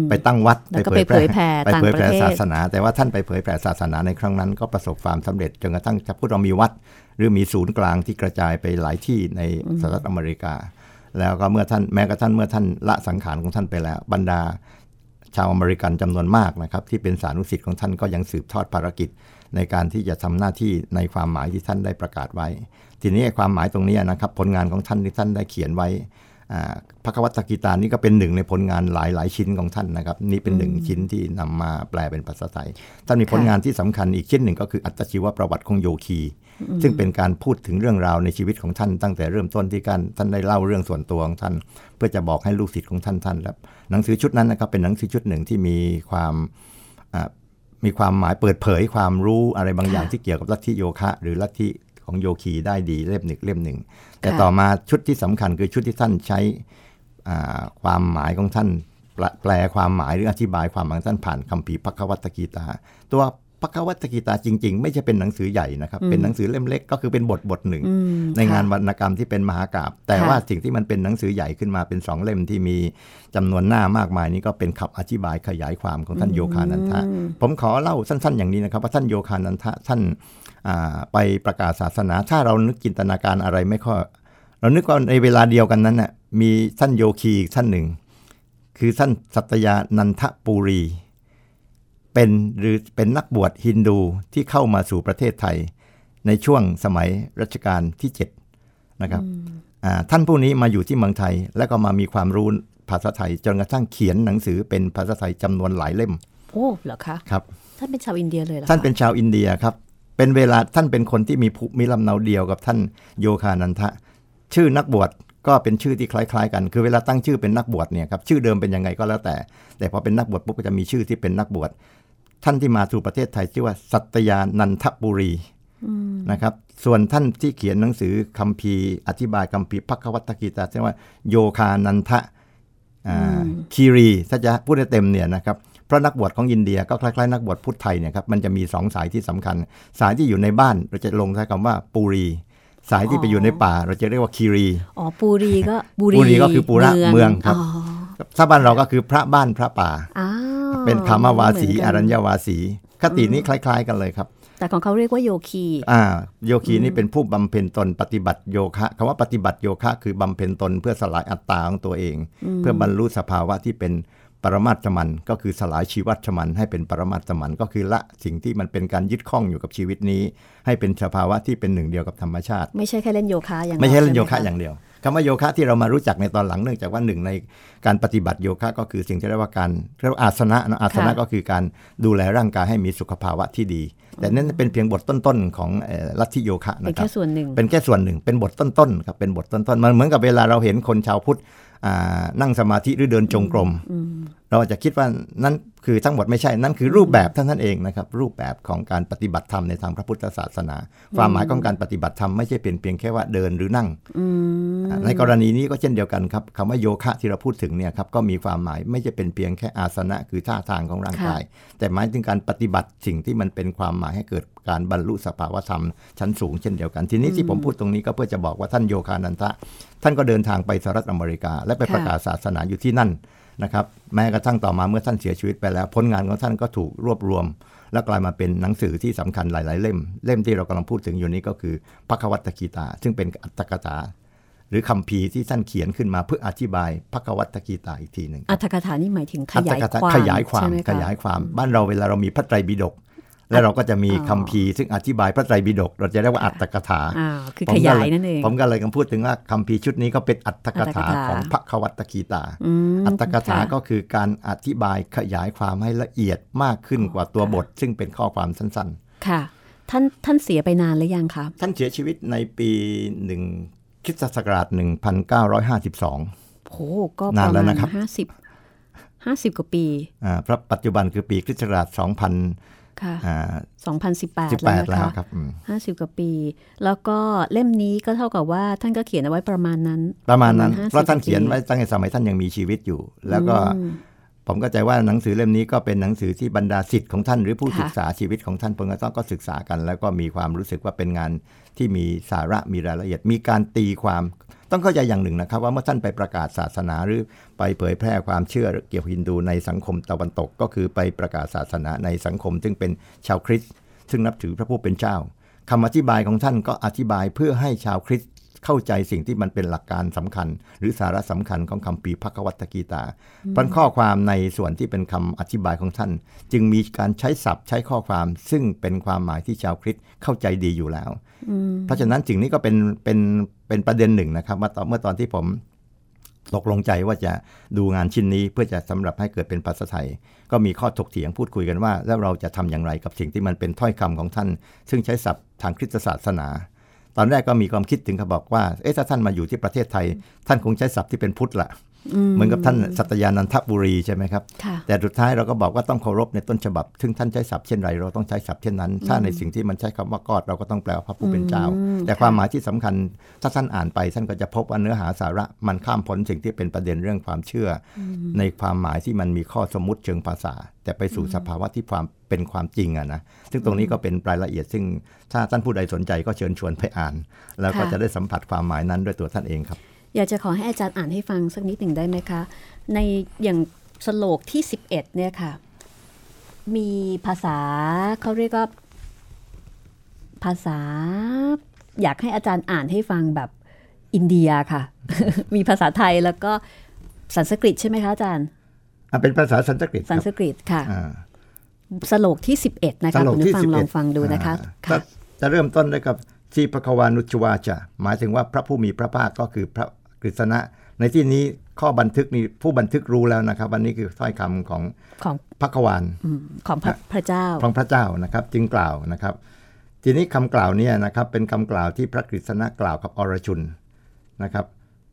ไปตั้งวัดไปเผยแพร่ไปเผยแพร่ศาสนา แต่ว่าท่านไปเผยแพร่ศาสนาในครั้งนั้น ก็ประสบความสำเร็จจนกระทั่งจะพูดเรามีวัด หรือมีศูนย์กลางที่กระจายไปหลายที่ในสหรัฐอเมริกา แล้วก็เมื่อท่านแม้กระทั่งเมื่อท่านละสังขารของท่านไปแล้ว บรรดา ชาวอเมริกันจำนวนมากนะครับที่เป็นสานุสิทธิ์ของท่านก็ยังสืบทอดภารกิจ ในการที่จะทำหน้าที่ในความหมายที่ท่านได้ประกาศไว้ ทีนี้ความหมายตรงนี้นะครับผลงานของท่านที่ท่านได้เขียนไว้พระควัตกิตานี่ก็เป็นหนึ่งในผลงานหลายหลายชิ้นของท่านนะครับ นี่เป็นหนึ่งชิ้นที่นำมาแปลเป็นภาษาไทย ท่านมีผลงานที่สำคัญอีกชิ้นหนึ่งก็คืออัตชีวประวัติของโยคี ซึ่งเป็นการพูดถึงเรื่องราวในชีวิตของท่านตั้งแต่เริ่มต้นที่การท่านได้เล่าเรื่องส่วนตัวของท่าน เพื่อจะบอกให้ลูกศิษย์ของท่านท่านแล้วหนังสือชุดนั้นนะครับเป็นหนังสือชุดหนึ่งที่มีความมีความหมายเปิดเผยความรู้อะไรบางอย่างที่เกี่ยวกับลัทธิโยคะ หรือลัทธิของโยคีได้ดีเล่มหนึ่งเล่มหนึ่ง แต่ต่อมาชุดที่สำคัญคือชุดที่ท่านใช้ความหมายของท่านแปลความหมายหรืออธิบายความหมายท่านผ่านคำพีพักวัตกีตา ตัว พักวัตกีตาจริง ๆ ไม่ใช่เป็นหนังสือใหญ่นะครับ เป็นหนังสือเล่มเล็กก็คือเป็นบทบทหนึ่ง ในงานวรรณกรรมที่เป็นมหากราบแต่ว่าสิ่งที่มันเป็นหนังสือใหญ่ขึ้นมาเป็นสองเล่มที่มีจำนวนหน้ามากมายนี้ก็เป็นขับอธิบายขยายความของท่านโยคานันทะ ผมขอเล่าสั้น ๆ อย่างนี้นะครับว่าท่านโยคานันทะท่านไปประกาศศาสนา ถ้าเรานึกจินตนาการอะไรไม่ค่อยเรานึกว่าในเวลาเดียวกันนั้นน่ะมีท่านโยคีท่านหนึ่ง คือท่านสัตยานันทปุรี เป็นหรือเป็นนักบวชฮินดูที่เข้ามาสู่ประเทศไทย ในช่วงสมัยรัชกาลที่ 7 นะครับท่านผู้นี้มาอยู่ที่เมืองไทย แล้วก็มามีความรู้ภาษาไทย จนกระทั่งเขียนหนังสือเป็นภาษาไทยจำนวนหลายเล่ม โอ้เหรอคะครับท่านเป็นชาวอินเดียเลยเหรอท่านเป็นชาวอินเดียครับเป็นเวลาท่านเป็นคนที่มีภูมิลำเนาเดียวกับท่านโยคานันทะ ชื่อนักบวชก็เป็นชื่อที่คล้าย ๆ กัน คือเวลาตั้งชื่อเป็นนักบวชเนี่ยครับชื่อเดิมเป็นยังไงก็แล้วแต่ แต่พอเป็นนักบวชปุ๊บก็จะมีชื่อที่เป็นนักบวช ท่านที่มาสู่ประเทศไทยชื่อว่าสัตยานันทปุรีนะครับ ส่วนท่านที่เขียนหนังสือคัมภีร์อธิบายคัมภีร์พักวัตกีตาเรียกว่าโยคานันทะคีรีถ้าจะพูดได้เต็มเนี่ยนะครับพราะนักบวชของอินเดียก็คล้ายๆนักบวชพุทธไทยเนี่ยครับมันจะมีสองสายที่สำคัญ สายที่อยู่ในบ้านเราจะลงใช้คำว่าปูรี สายที่ไปอยู่ในป่า เราจะเรียกว่าคีรีอ๋อปูรีก็ปูรีก็คือปูระเมืองครับ ถ้าบ้านเราก็คือพระบ้านพระป่า เป็นคำวาสีอรัญญวาสี คตินี้คล้าย ๆ กันเลยครับ แต่ของเขาเรียกว่าโยคีอ่าโยคีนี่เป็นผู้บำเพ็ญตนปฏิบัติโยคะคำว่าปฏิบัติโยคะ คือบำเพ็ญตนเพื่อสลายอัตตาของตัวเอง เพื่อบรรลุสภาวะที่เป็นปรมาตมันก็คือสลายชีวัตมันให้เป็นปรมาตมันก็คือละสิ่งที่มันเป็นการยึดข้องอยู่กับชีวิตนี้ ให้เป็นสภาวะที่เป็นหนึ่งเดียวกับธรรมชาติ ไม่ใช่แค่เล่นโยคะอย่างไม่ใช่เล่นโยคะอย่างเดียว คำว่าโยคะที่เรามารู้จักในตอนหลังเนื่องจากว่าหนึ่งในการปฏิบัติโยคะก็คือสิ่งที่เรียกว่าการเรียกว่าอาสนะนะอาสนะก็คือการดูแลร่างกายให้มีสุขภาวะที่ดี แต่นั่นเป็นเพียงบทต้นๆของลัทธิโยคะนะครับเป็นแค่ส่วนหนึ่งเป็นแค่ส่วนหนึ่งเป็นบทต้นๆครับเป็นบทต้นๆมันเหมือนกับเวลาเราเห็นคนชาวพุทธนั่งสมาธิหรือเดินจงกรม เราอาจจะคิดว่านั่น คือทั้งหมดไม่ใช่นั่นคือรูปแบบเท่านั้นเองนะครับ รูปแบบของการปฏิบัติธรรมในทางพระพุทธศาสนา ความหมายของการปฏิบัติธรรมไม่ใช่เป็นเพียงแค่ว่าเดินหรือนั่ง ในกรณีนี้ก็เช่นเดียวกันครับคำว่าโยคะที่เราพูดถึงเนี่ยครับก็มีความหมายไม่ใช่เป็นเพียงแค่อาสนะคือท่าทางของร่างกาย แต่หมายถึงการปฏิบัติสิ่งที่มันเป็นความหมายให้เกิดการบรรลุสภาวธรรมชั้นสูงเช่นเดียวกัน ทีนี้ที่ผมพูดตรงนี้ก็เพื่อจะบอกว่าท่านโยคานันทะ ท่านก็เดินทางไปสหรัฐอเมริกา และไปประกาศศาสนาอยู่ที่นั่น นะครับแม้กระทั่งต่อมาเมื่อท่านเสียชีวิตไปแล้ว ผลงานของท่านก็ถูกรวบรวม และกลายมาเป็นหนังสือที่สำคัญหลาย ๆ เล่ม เล่มที่เรากำลังพูดถึงอยู่นี้ก็คือพระควัตกีตา ซึ่งเป็นอัตถกถาหรือคำพีร์ที่ท่านเขียนขึ้นมาเพื่ออธิบายพระควัตกีตาอีกทีหนึ่งอัตถกถานี่หมายถึงขยายอัตถกถความขยายความใช่ไหะขยายความ บ้านเราเวลาเรามีพระไตรปิฎก แล้วเราก็จะมีอ๋อคำพีร์ซึ่งอธิบายพระไตรปิฎกเราจะเรียกว่าอัตถกถาอ่าคือผมขก็ยายเลนั่นเองผมก็เลยกำลังพูดถึงว่าคำพีร์ชุดนี้ก็เป็นอัตถกถาอัตถกถาของพระควัตกีตาอืมอัตถกถาค่ะก็คือการอธิบายขยายความให้ละเอียดมากขึ้นกว่าตัวบท ซึ่งเป็นข้อความสั้นค่ะ ท่านท่านเสียไปนานหรือยังคะๆท่านเสียชีวิตในปีหนึ่งคริสตศักราช1952โหก็ปนานระแล้วมาณนะครับห้าสิบห้าสิบกว่าปี อ่าพระปัจจุบันคือปีคริสตศักราช2000 ค่ะอ่าสองพันสิบแปด18แล้วแล้วนะคะครับอืมห้าสิบกว่าปี แล้วก็เล่มนี้ก็เท่ากับว่าท่านก็เขียนเอาไว้ประมาณนั้น ประมาณนั้น50เพราะท่านเขียนไว้ปีตั้งแต่สมัยท่านยังมีชีวิตอยู่ แล้วก็อืมผมก็ใจว่าหนังสือเล่มนี้ก็เป็นหนังสือที่บรรดาสิทธิ์ของท่านหรือผู้ค่ะศึกษาชีวิตของท่านเพิ่งก็ต้องก็ศึกษากัน แล้วก็มีความรู้สึกว่าเป็นงานที่มีสาระมีรายละเอียด มีการตีความ ต้องเข้าใจอย่างหนึ่งนะครับ ว่าเมื่อท่านไปประกาศศาสนาหรือไปเผยแพร่ความเชื่อเกี่ยวกับฮินดูในสังคมตะวันตก ก็คือไปประกาศศาสนาในสังคม ซึ่งเป็นชาวคริสต์ซึ่งนับถือพระผู้เป็นเจ้าคำอธิบายของท่านก็อธิบายเพื่อให้ชาวคริสต์เข้าใจสิ่งที่มันเป็นหลักการสำคัญ หรือสาระสำคัญของคำปีพระควัตกีตาเพราะข้อความในส่วนที่เป็นคำอธิบายของท่าน จึงมีการใช้ศัพท์ใช้ข้อความ ซึ่งเป็นความหมายที่ชาวคริสต์เข้าใจดีอยู่แล้ว เพราะฉะนั้นสิ่งนี้ก็เป็นเป็นเป็นประเด็นหนึ่งนะครับว่าตอนเมื่อตอนที่ผมตกลงใจว่าจะดูงานชิ้นนี้เพื่อจะสำหรับให้เกิดเป็นภาษาไทย ก็มีข้อถกเถียงพูดคุยกันว่า แล้วเราจะทำอย่างไรกับสิ่งที่มันเป็นถ้อยคำของท่าน ซึ่งใช้ศัพท์ทางคริสตศาสนา ตอนแรกก็มีความคิดถึงเขาบอกว่าเอ๊ะถ้าท่านมาอยู่ที่ประเทศไทย ท่านคงใช้ศัพท์ที่เป็นพุทธละ เหมือนกับท่านสัตยานันทบุรีใช่ไหมครับค่ะแต่สุดท้ายเราก็บอกว่าต้องเคารพในต้นฉบับ ซึ่งท่านใช้ศัพท์เช่นไรเราต้องใช้ศัพท์เช่นนั้น ถ้าในสิ่งที่มันใช้คำว่ากอดเราก็ต้องแปลว่าพระผู้เป็นเจ้าอืมแต่ค่ะความหมายที่สำคัญถ้าท่านอ่านไปท่านก็จะพบว่าเนื้อหาสาระมันข้ามพ้นสิ่งที่เป็นประเด็นเรื่องความเชื่ออในความหมายที่มันมีข้อสมมุติเชิงภาษา แต่ไปสู่สภาวะที่ความเป็นความจริงอะนะซึ่งตรงนี้ก็เป็นรายละเอียด ซึ่งถ้าท่านผู้ใดสนใจก็เชิญชวนไปอ่าน แล้วก็ค่ะจะได้สัมผัสความหมายนั้นด้วยตัวท่านเองครับ อยากจะขอให้อาจารย์อ่านให้ฟังสักนิดหนึ่งได้ไหมคะ ในอย่างสโลกที่ 11 เนี่ยค่ะ มีภาษาเขาเรียกว่าภาษา อยากให้อาจารย์อ่านให้ฟังแบบอินเดียค่ะ มีภาษาไทยแล้วก็สันสกฤตใช่ไหมคะอาจารย์อะเป็นภาษาสันสกฤตคสันรับสกฤตค่ะอ่าสโลกที่ 11 นะคะสโลกคุณที่ผู้ฟัง11ลองฟังดูนะคะอ่าค่ะก็จะเริ่มต้นด้วยกับชีพควานุชวาจะหมายถึงว่าพระผู้มีพระภาคก็คือพระ กฤษณะ ในที่นี้ข้อบันทึกนี้ผู้บันทึกรู้แล้วนะครับวันนี้คือถ้อยคำของของพระควานอืมของพระพระเจ้าของพระเจ้านะครับ จึงกล่าวนะครับ ทีนี้คำกล่าวเนี่ยนะครับเป็นคำกล่าวที่พระกฤษณะกล่าวกับอรชุนนะครับ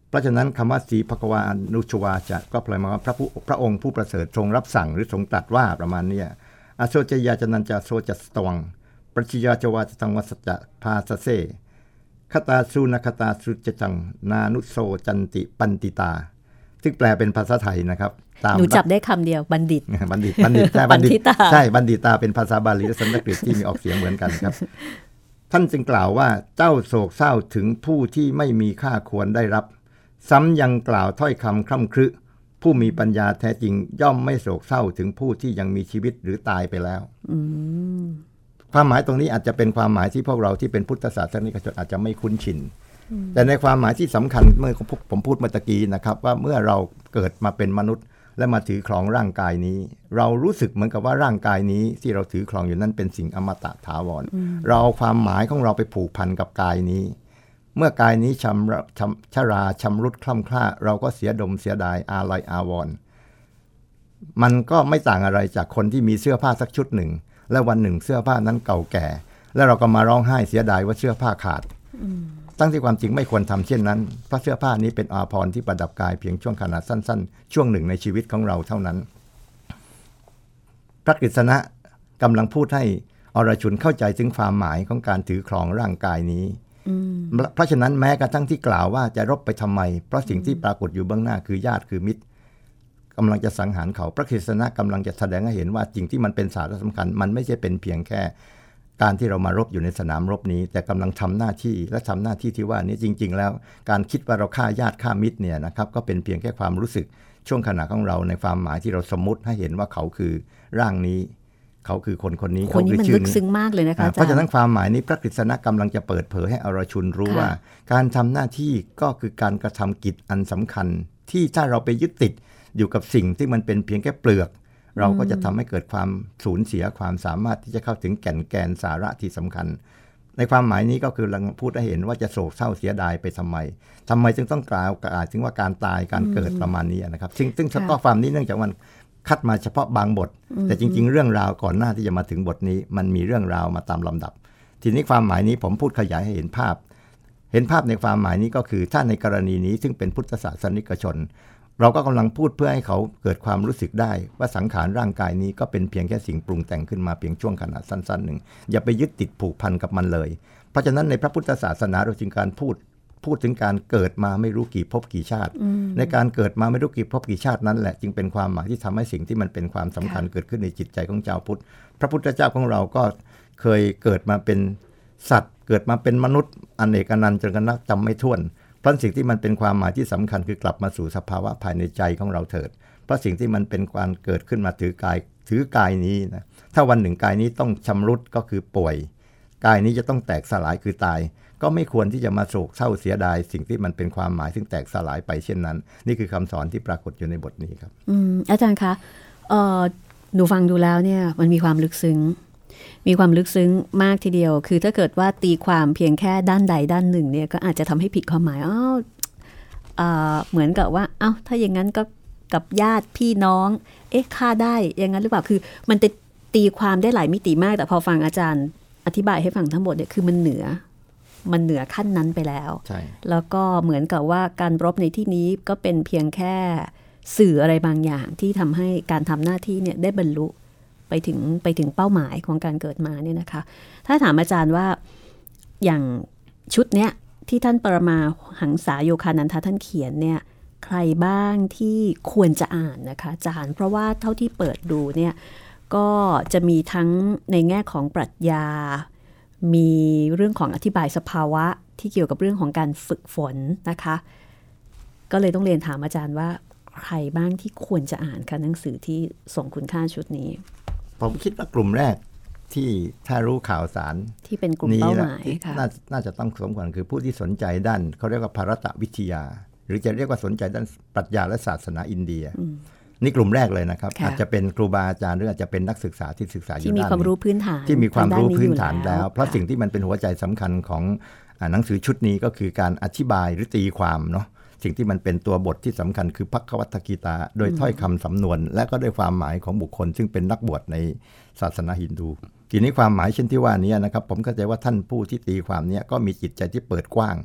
เพราะฉะนั้นคำว่าสีภควานุชวาจะก็แปลมาว่าพระผู้พระองค์ผู้ประเสริฐทรงรับสั่งหรือทรงตรัสว่าประมาณเนี้ยอโซจยาจนันจะโซจะสตวังปรัชญาจวาจตังวัสจะพาสเซ คตาสุนคตาสุจจัง นานุโซจันติปันติตา ซึ่งแปลเป็นภาษาไทยนะครับตามหนูจับได้คำเดียวบัณฑิต บัณฑิตบัณฑิตใช่บัณฑิตาใช่บัณฑิตาเป็นภาษาบาลีและสันสกฤตที่มีออกเสียงเหมือนกันครับ ท่านจึงกล่าวว่าเจ้าโศกเศร้าถึงผู้ที่ไม่มีค่าควรได้รับ ซ้ำยังกล่าวถ้อยคำคร่ำครึผู้มีปัญญาแท้จริงย่อมไม่โศกเศร้าถึงผู้ที่ยังมีชีวิตหรือตายไปแล้ว ความหมายตรงนี้อาจจะเป็นความหมายที่พวกเราที่เป็นพุทธศาสนิกชนอาจจะไม่คุ้นชิน แต่ในความหมายที่สำคัญเมื่อผมพูดเมื่อตะกี้นะครับ ว่าเมื่อเราเกิดมาเป็นมนุษย์ และมาถือครองร่างกายนี้ เรารู้สึกเหมือนกับว่าร่างกายนี้ที่เราถือครองอยู่นั้นเป็นสิ่งอมตะถาวร เราเอาความหมายของเราไปผูกพันกับกายนี้ เมื่อกายนี้ชำระชำชราชำรุดคล่ำคล้าเราก็เสียดมเสียดายอาลัยอาวรณ์มันก็ไม่ต่างอะไรจากคนที่มีเสื้อผ้าสักชุดหนึ่ง และวันหนึ่งเสื้อผ้านั้นเก่าแก่ แล้วเราก็มาร้องไห้เสียดายว่าเสื้อผ้าขาดตั้งที่ความจริงไม่ควรทำเช่นนั้น เพราะเสื้อผ้านี้เป็นอาภรณ์ที่ประดับกายเพียงช่วงขนาดสั้น ๆ ช่วงหนึ่งในชีวิตของเราเท่านั้นระกฤษณะกำลังพูดให้อรชุนเข้าใจถึงความหมายของการถือครองร่างกายนี้ เพราะฉะนั้นแม้กระทั่งที่กล่าวว่าจะรบไปทำไม เพราะสิ่งที่ปรากฏอยู่เบื้องหน้าคือญาติคือมิตร กำลังจะสังหารเขา พระคริสตนะกำลังจะแสดงให้เห็นว่าสิ่งที่มันเป็นสาระสำคัญ มันไม่ใช่เป็นเพียงแค่ การที่เรามารบอยู่ในสนามรบนี้ แต่กำลังทำหน้าที่และทำหน้าที่ที่ว่านี้จริง ๆ แล้ว การคิดว่าเราฆ่าญาติฆ่ามิตรเนี่ยนะครับก็เป็นเพียงแค่ความรู้สึกช่วงขณะของเราในความหมายที่เราสมมติให้เห็นว่าเขาคือร่างนี้เขาคือคนคนนี้คนนี้เขามันชื่ลึกซึ้งมากเลยนะคะอ่าอาเพราะจาฉะรนั้นย์ความหมายนี้พระกฤษณะกำลังจะเปิดเผยให้อรชุนรู้ค่ะว่า การทำหน้าที่ก็คือการกระทำกิจอันสำคัญ ที่ถ้าเราไปยึดติด อยู่กับสิ่งที่มันเป็นเพียงแค่เปลือก เราก็จะทำให้เกิดความสูญเสียความสามารถที่จะเข้าถึงแก่นแกนสาระที่สำคัญ ในความหมายนี้ก็คือลังพูดให้เห็นว่าจะโศกเศร้าเสียดายไปทำไมทำไมจึงต้องกล่าวกล่าวถึงว่าการตายการเกิดประมาณนี้นะครับซึ่งซึ่งข้อความนี้เนื่องจากมันคัดมาเฉพาะบางบท แต่จริง ๆ เรื่องราวก่อนหน้าที่จะมาถึงบทนี้ มันมีเรื่องราวมาตามลำดับ ทีนี้ความหมายนี้ผมพูดขยายให้เห็นภาพ เห็นภาพในความหมายนี้ก็คือถ้าในกรณีนี้ซึ่งเป็นพุทธศาสนิกชน เราก็กำลังพูดเพื่อให้เขาเกิดความรู้สึกได้ว่าสังขารร่างกายนี้ก็เป็นเพียงแค่สิ่งปรุงแต่งขึ้นมาเพียงช่วงขณะสั้นๆหนึ่งอย่าไปยึดติดผูกพันกับมันเลย เพราะฉะนั้นในพระพุทธศาสนาเราจึงการพูดพูดถึงการเกิดมาไม่รู้กี่ภพกี่ชาติ ในการเกิดมาไม่รู้กี่ภพกี่ชาตินั้นแหละจึงเป็นความหมายที่ทำให้สิ่งที่มันเป็นความสำคัญเกิดขึ้นในจิตใจของชาวพุทธ พระพุทธเจ้าของเราก็เคยเกิดมาเป็นสัตว์ เกิดมาเป็นมนุษย์อเนกอนันต์จนกระทั่งจำไม่ถ้วน เพราะสิ่งที่มันเป็นความหมายที่สำคัญคือกลับมาสู่สภาวะภายในใจของเราเถิด เพราะสิ่งที่มันเป็นการเกิดขึ้นมาถือกายถือกายนี้นะถ้าวันหนึ่งกายนี้ต้องชำรุดก็คือป่วย กายนี้จะต้องแตกสลายคือตาย ก็ไม่ควรที่จะมาโศกเศร้าเสียดาย สิ่งที่มันเป็นความหมายซึ่งแตกสลายไปเช่นนั้น นี่คือคำสอนที่ปรากฏอยู่ในบทนี้ครับ อืมอาจารย์คะเออหนูฟังดูแล้วเนี่ยมันมีความลึกซึ้ง มีความลึกซึ้งมากทีเดียว คือถ้าเกิดว่าตีความเพียงแค่ด้านใดด้านหนึ่งเนี่ยก็อาจจะทำให้ผิดความหมายอ้าวเอ่อเหมือนกับว่าเอ้าถ้าอย่างนั้นก็กับญาติพี่น้อง เอ๊ะฆ่าได้อย่างนั้นหรือเปล่าคือมันจะตีความได้หลายมิติมาก แต่พอฟังอาจารย์อธิบายให้ฟังทั้งหมดเนี่ยคือมันเหนือ มันเหนือขั้นนั้นไปแล้วใช่แล้วก็เหมือนกับว่าการรบในที่นี้ก็เป็นเพียงแค่สื่ออะไรบางอย่างที่ทำให้การทำหน้าที่เนี่ยได้บรรลุ ไปถึงไปถึงเป้าหมายของการเกิดมาเนี่ยนะคะ ถ้าถามอาจารย์ว่าอย่างชุดเนี้ยที่ท่านปรมาหังษาโยคานันทท่านเขียนเนี่ยใครบ้างที่ควรจะอ่านนะคะอาจารย์ เพราะว่าเท่าที่เปิดดูเนี่ยก็จะมีทั้งในแง่ของปรัชญา มีเรื่องของอธิบายสภาวะที่เกี่ยวกับเรื่องของการฝึกฝนนะคะ ก็เลยต้องเรียนถามอาจารย์ว่าใครบ้างที่ควรจะอ่านคะหนังสือที่ส่งคุณค่าชุดนี้ ผมคิดว่ากลุ่มแรกที่ถ้ารู้ข่าวสารที่เป็นกลุ่มนี้เป้าหนะมายค่ะน่าน่าจะต้องสมควรคือผู้ที่สนใจด้านเขาเรียกว่าภารตวิทยา หรือจะเรียกว่าสนใจด้านปรัชญาและศาสนาอินเดียนี่กลุ่มแรกเลยนะครับค่ะอาจจะเป็นครูบาอาจารย์หรืออาจจะเป็นนักศึกษาที่ศึกษาอยู่ที่มีด้านความนี้รู้พื้นฐานที่มีความทงด้รู้อยู่พื้นฐานแล้ว เพราะค่สิ่งที่มันเป็นหัวใจสำคัญของอาหนังสือชุดนี้ก็คือการอธิบายหรือตีความเนาะ สิ่งที่มันเป็นตัวบทที่สำคัญคือพักวัตกีตา โดยถ้อยคำสำนวน และก็ด้วยความหมายของบุคคล ซึ่งเป็นนักบวชในศาสนาฮินดู ทีนี้ความหมายเช่นที่ว่านี้นะครับ ผมเข้าใจว่าท่านผู้ที่ตีความเนี้ก็มีจิตใจที่เปิดกว้าง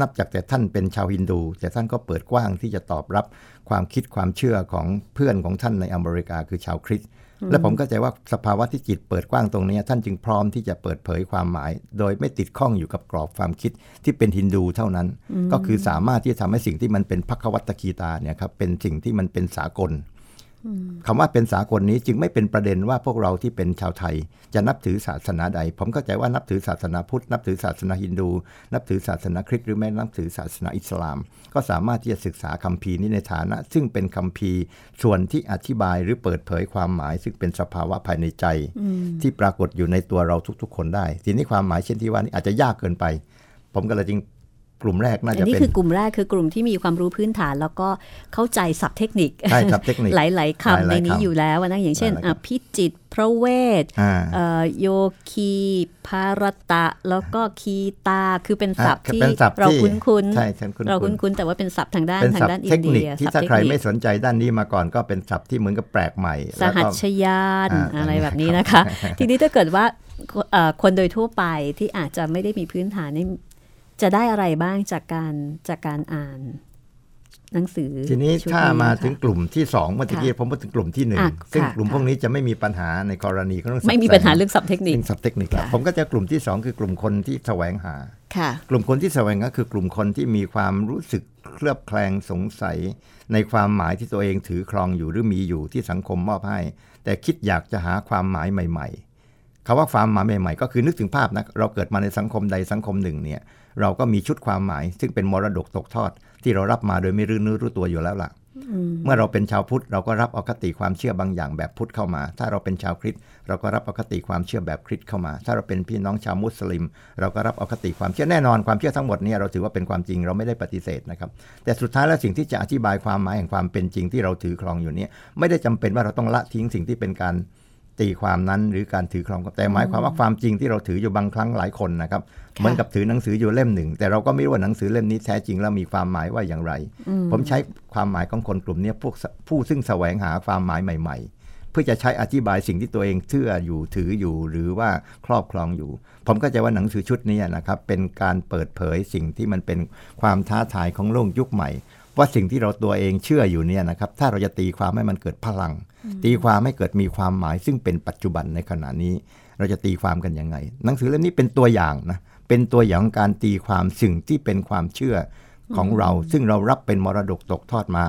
นับจากแต่ท่านเป็นชาวฮินดู แต่ท่านก็เปิดกว้างที่จะตอบรับความคิดความเชื่อของเพื่อนของท่านในอเมริกาคือชาวคริสต์ และผมก็ใจว่าสภาวะที่จิตเปิดกว้างตรงนี้ ท่านจึงพร้อมที่จะเปิดเผยความหมาย โดยไม่ติดข้องอยู่กับกรอบความคิดที่เป็นฮินดูเท่านั้น ก็คือสามารถที่จะทำให้สิ่งที่มันเป็นพักวัตกีตาเนี่ยครับเป็นสิ่งที่มันเป็นสากล คำว่าเป็นสากลนี้จึงไม่เป็นประเด็นว่าพวกเราที่เป็นชาวไทย จะนับถือศาสนาใด ผมเข้าใจว่านับถือศาสนาพุทธ นับถือศาสนาฮินดู นับถือศาสนาคริสต์หรือแม้นับถือศาสนาอิสลาม ก็สามารถที่จะศึกษาคัมภีร์นี้ในฐานะ ซึ่งเป็นคัมภีร์ส่วนที่อธิบายหรือเปิดเผยความหมาย ซึ่งเป็นสภาวะภายในใจ ที่ปรากฏอยู่ในตัวเราทุกๆ คนได้ ทีนี้ความหมายเช่นที่ว่านี้อาจจะยากเกินไป ผมก็เลยจึง กลุ่มแรกน่าอัจะนนี้เป็นคือกลุ่มแรกคือกลุ่มที่มีความรู้พื้นฐาน แล้วก็เข้าใจศัพท์เทคนิคใช่ครับเทคนิคหลาย ๆคำหในลายๆนี้คำอยู่แล้วนะอย่างเช่นหลายๆคำอะพิจิตรพระเวทอ่าเอ่อโยคีภารตะ แล้วก็คีตาคือเป็นศัพท์อะที่เป็นศัพท์เราที่คุ้นๆใช่ฉันคุ้นๆเราคุ้นๆแต่ว่าเป็นศัพท์ทางด้านเป็นทาศังพด้านท์อิเทนคเดีนิคยที่ศัพท์ถ้าเทคใครนิคไม่สนใจด้านนี้มาก่อนก็เป็นศัพท์ที่เหมือนกับแปลกใหม่สแล้วหัก็ชยานอ่าอะไรอ่าแบบนี้นะคะ ทีนี้ถ้าเกิดว่าเอ่อคนโดยทั่วไปที่อาจจะไม่ได้มีพื้นฐานนี่ จะได้อะไรบ้างจากการจากการอ่าน หนังสือ ทีนี้ชุดถ้ามาค่ะถึงกลุ่มที่สองเมื่อกี้ค่ะผมพูดถึงกลุ่มที่หนึ่งอะซึ่งค่ะกลุ่มค่ะพวกนี้จะไม่มีปัญหาในกรณีของเรื่องไม่มีศักดิ์ปัญหาแสงเรื่องศัพท์เทคนิคเรื่องศัพท์เทคนิคแล้วค่ะผมก็จะกลุ่มที่สองคือกลุ่มคนที่แสวงหาค่ะกลุ่มคนที่แสวงก็คือกลุ่มคนที่มีความรู้สึกเคลือบแคลงสงสัย ในความหมายที่ตัวเองถือครองอยู่หรือมีอยู่ที่สังคมมอบให้ แต่คิดอยากจะหาความหมายใหม่ ๆคาว่าความหมายใหม่ๆ ก็คือนึกถึงภาพนะเราเกิดมาในสังคมใดสังคมหนึ่งเนี่ย เราก็มีชุดความหมาย ซึ่งเป็นมรดกตกทอด ที่เรารับมาโดยไม่รู้เนื้อรู้ตัวอยู่แล้วล่ะเมื่อเราเป็นชาวพุทธเราก็รับเอาคติความเชื่อบางอย่างแบบพุทธเข้ามา ถ้าเราเป็นชาวคริสต์เราก็รับเอาคติความเชื่อแบบคริสต์เข้ามา ถ้าเราเป็นพี่น้องชาวมุสลิม เราก็รับเอาคติความเชื่อแน่นอนความเชื่อทั้งหมดเนี่ยเราถือว่าเป็นความจริงเราไม่ได้ปฏิเสธนะครับ แต่สุดท้ายแล้วสิ่งที่จะอธิบายความหมายแห่งความเป็นจริงที่เราถือครองอยู่เนี่ยไม่ได้จำเป็นว่าเราต้องละทิ้งสิ่งที่เป็นการตีความนั้นหรือการถือครองแต่หมายความว่าความจริงที่เราถืออยู่บางครั้งหลายคนนะครับ เหมือนกับถือหนังสืออยู่เล่มหนึ่ง แต่เราก็ไม่รู้ว่าหนังสือเล่มนี้แท้จริงแล้วมีความหมายว่าอย่างไร ผมใช้ความหมายของคนกลุ่มเนี้ยพวกสผู้ซึ่งแสวงหาความหมายใหม่ ๆ เพื่อจะใช้อธิบายสิ่งที่ตัวเองเชื่ออยู่ถืออยู่หรือว่าครอบครองอยู่ ผมก็จะว่าหนังสือชุดนี้นะครับ เป็นการเปิดเผยสิ่งที่มันเป็นความท้าทายของโลกยุคใหม่ว่าสิ่งที่เราตัวเองเชื่ออยู่เนี่ยนะครับ ถ้าเราจะตีความให้มันเกิดพลัง ตีความให้เกิดมีความหมาย ซึ่งเป็นปัจจุบันในขณะนี้ เราจะตีความกันยังไง หนังสือเล่มนี้เป็นตัวอย่างนะ เป็นตัวอย่างการตีความสิ่งที่เป็นความเชื่อ ของเราซึ่งเรารับเป็นมรดกตกทอดมา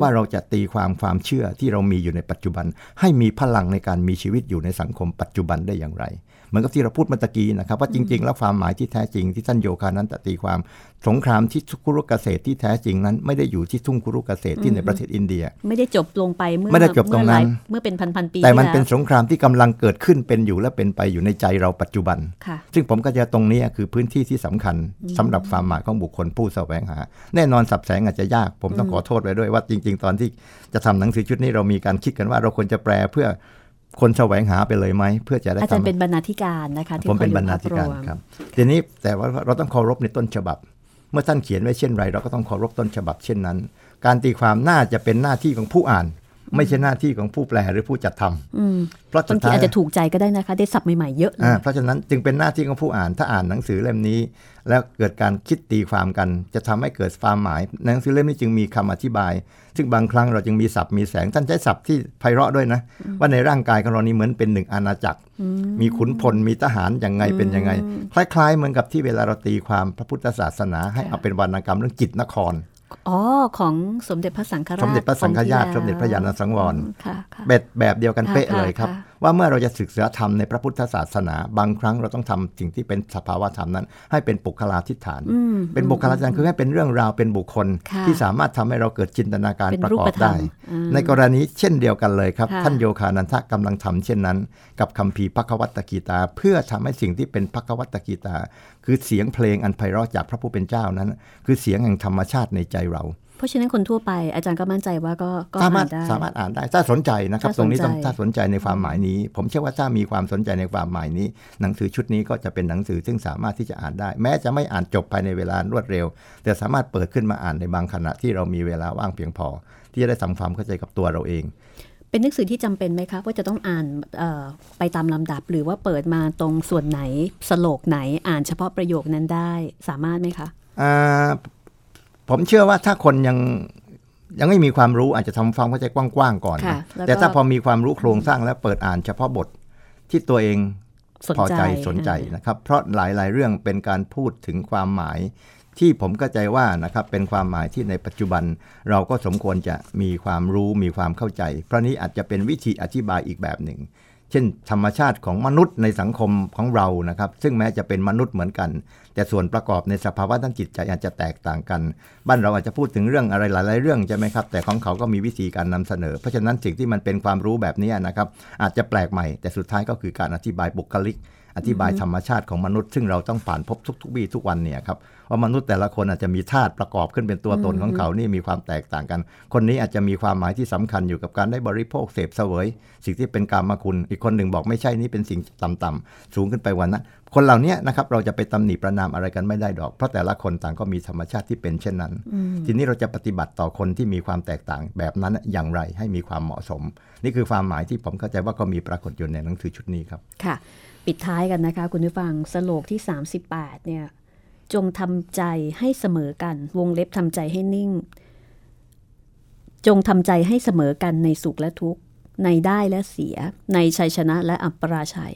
ว่าเราจะตีความความเชื่อที่เรามีอยู่ในปัจจุบัน ให้มีพลังในการมีชีวิตอยู่ในสังคมปัจจุบันได้อย่างไร เหมือนกับที่เราพูดเมื่อตะกี้นะครับ ว่าจริง ๆ แล้วความหมายที่แท้จริงที่ท่านโยคานั้นตตีความสงครามที่คุรุเกษตรที่แท้จริงนั้น ไม่ได้อยู่ที่ทุ่งคุรุเกษตรที่ในประเทศอินเดีย ไม่ได้จบลงไปเมื่อไม่ได้จบตรงนั้นเมื่อหลายเมื่อเป็นพันพันๆปี แต่มันที่เป็นแล้วสงครามที่กำลังเกิดขึ้นเป็นอยู่และเป็นไปอยู่ในใจเราปัจจุบันค่ะซึ่งผมก็จะตรงนี้คือพื้นที่ที่สำคัญสำหรับความหมายของบุคคลผู้แสวงหา แน่นอนสับแสงอาจจะยาก ผมต้องขอโทษไว้ด้วยว่าจริง ๆ ตอนที่จะทำหนังสือชุดนี้เรามีการคิดกันว่าเราควรจะแปลเพื่อคนแสวงหาไปเลยไหมเพื่อจะได้อาจารย์ทำเป็นบรรณาธิการนะคะที่ผมเป็นคอยบรรณาธิการวมครับทีนี้แต่ว่าเราต้องเคารพในต้นฉบับ เมื่อท่านเขียนไว้เช่นไร เราก็ต้องเคารพต้นฉบับเช่นนั้น การตีความน่าจะเป็นหน้าที่ของผู้อ่าน ไม่ใช่หน้าที่ของผู้แปลหรือผู้จัดทำอืมเพราะสุบาดงทีท้ายอาจจะถูกใจก็ได้นะคะ ได้ศัพท์ใหม่ ๆ เยอะเลยอ่าเพราะฉะนั้นจึงเป็นหน้าที่ของผู้อ่านถ้าอ่านหนังสือเล่มนี้ แล้วเกิดการคิดตีความกัน จะทำให้เกิดความหมายหนังสือเล่มนี้จึงมีคำอธิบาย ซึ่งบางครั้งเราจึงมีศัพท์มีแสงท่านใช้ศัพท์ที่ไพเราะด้วยนะ ว่าในร่างกายของเรานี้เหมือนเป็นหนึ่งอาณาจักร มีขุนพลมีทหารอย่างไงเป็นยังไง คล้าย ๆ เหมือนกับที่เวลาเราตีความพระพุทธศาสนา ให้เอาเป็นวรรณกรรมเรื่องจิตนคร อ๋อ ของสมเด็จพระสังฆราช สมเด็จพระสังฆราชองค์ที่สมเด็จพระยาณสังวรค่ะค่ะแบบแบบเดียวกันค่ะเป๊ะเลยครับค่ะ ว่าเมื่อเราจะศึกษาธรรมในพระพุทธศาสนา บางครั้งเราต้องทำสิ่งที่เป็นสภาวะธรรมนั้น ให้เป็นปุคลาธิฐานอืมเป็นบุคลาธิฐานคือให้เป็นเรื่องราวเป็นบุคคลค่ะที่สามารถทำให้เราเกิดจินตนาการเป็นประกอรูบปธรรได้มอืมในกรณีเช่นเดียวกันเลยครับค่ะท่านโยคานันทะกำลังทำเช่นนั้น กับคัมภีร์พักวัตตกีตา เพื่อทำให้สิ่งที่เป็นพักวัตตกีตา คือเสียงเพลงอันไพเราะจากพระผู้เป็นเจ้านั้น คือเสียงแห่งธรรมชาติในใจเรา เพราะฉะนั้นคนทั่วไปอาจารย์ก็มั่นใจว่าก็ก็สามารถอ่นได้สามารถอ่านได้ถ้าสนใจนะครับถ้าตรงนี้สนใจต้องถ้าสนใจในความหมายนี้ ผมเชื่อว่าถ้ามีความสนใจในความหมายนี้ หนังสือชุดนี้ก็จะเป็นหนังสือซึ่งสามารถที่จะอ่านได้ แม้จะไม่อ่านจบภายในเวลารวดเร็ว แต่สามารถเปิดขึ้นมาอ่านในบางขณะที่เรามีเวลาว่างเพียงพอ ที่จะได้ทำความเข้าใจกับตัวเราเองเป็นหนังสือที่จำเป็นไหมคะว่าจะต้องอ่านเอ่อไปตามลำดับ หรือว่าเปิดมาตรงส่วนไหนสโลกไหนอ่านเฉพาะประโยคนั้นได้สามารถไหมคะอ่า ผมเชื่อว่าถ้าคนยังยังไม่มีความรู้อาจจะทำความเข้าใจกว้างๆก่อนค่ะนะแล้วก็แต่ถ้าพอมีความรู้โครงสร้างแล้วเปิดอ่านเฉพาะบทที่ตัวเองสนพอใจใจสนใจนะครับ เพราะหลายๆ เรื่องเป็นการพูดถึงความหมาย ที่ผมเข้าใจว่านะครับเป็นความหมายที่ในปัจจุบัน เราก็สมควรจะมีความรู้มีความเข้าใจ เพราะนี้อาจจะเป็นวิธีอธิบายอีกแบบหนึ่ง เช่น ธรรมชาติของมนุษย์ในสังคมของเรานะครับ ซึ่งแม้จะเป็นมนุษย์เหมือนกัน แต่ส่วนประกอบในสภาวะด้านจิตใจอาจจะแตกต่างกัน บ้านเราอาจจะพูดถึงเรื่องอะไรหลาย ๆ เรื่องใช่ไหมครับ แต่ของเขาก็มีวิธีการนำเสนอ เพราะฉะนั้นสิ่งที่มันเป็นความรู้แบบนี้นะครับ อาจจะแปลกใหม่ แต่สุดท้ายก็คือการอธิบายบุคลิก อธิบายธรรมชาติของมนุษย์ ซึ่งเราต้องผ่านพบทุกๆวี่ทุกวันเนี่ยครับ ว่ามนุษย์แต่ละคนอาจจะมีธาตุประกอบขึ้นเป็นตัวตนของเขานี่มีความแตกต่างกัน คนนี้อาจจะมีความหมายที่สำคัญอยู่กับการได้บริโภคเสพเสวย สิ่งที่เป็นกามคุณ อีกคนหนึ่งบอกไม่ใช่นี่เป็นสิ่งต่ำๆสูงขึ้นไปวันนั้นคนเหล่านี้นะครับเราจะไปตำหนิประนามอะไรกันไม่ได้ดอก เพราะแต่ละคนต่างก็มีธรรมชาติที่เป็นเช่นนั้น ทีนี้เราจะปฏิบัติต่อคนที่มีความแตกต่างแบบนั้นอย่างไรให้มีความเหมาะสม นี่คือความหมายที่ผมเข้าใจว่าก็มีปรากฏอยู่ในหนังสือชุดนี้ครับค่ะ ปิดท้ายกันนะคะ คุณผู้ฟังสโลกที่ 38เนี่ย จงทำใจให้เสมอกัน วงเล็บทำใจให้นิ่ง จงทำใจให้เสมอกันในสุขและทุกข์ในได้และเสีย ในชัยชนะและอัปราชัย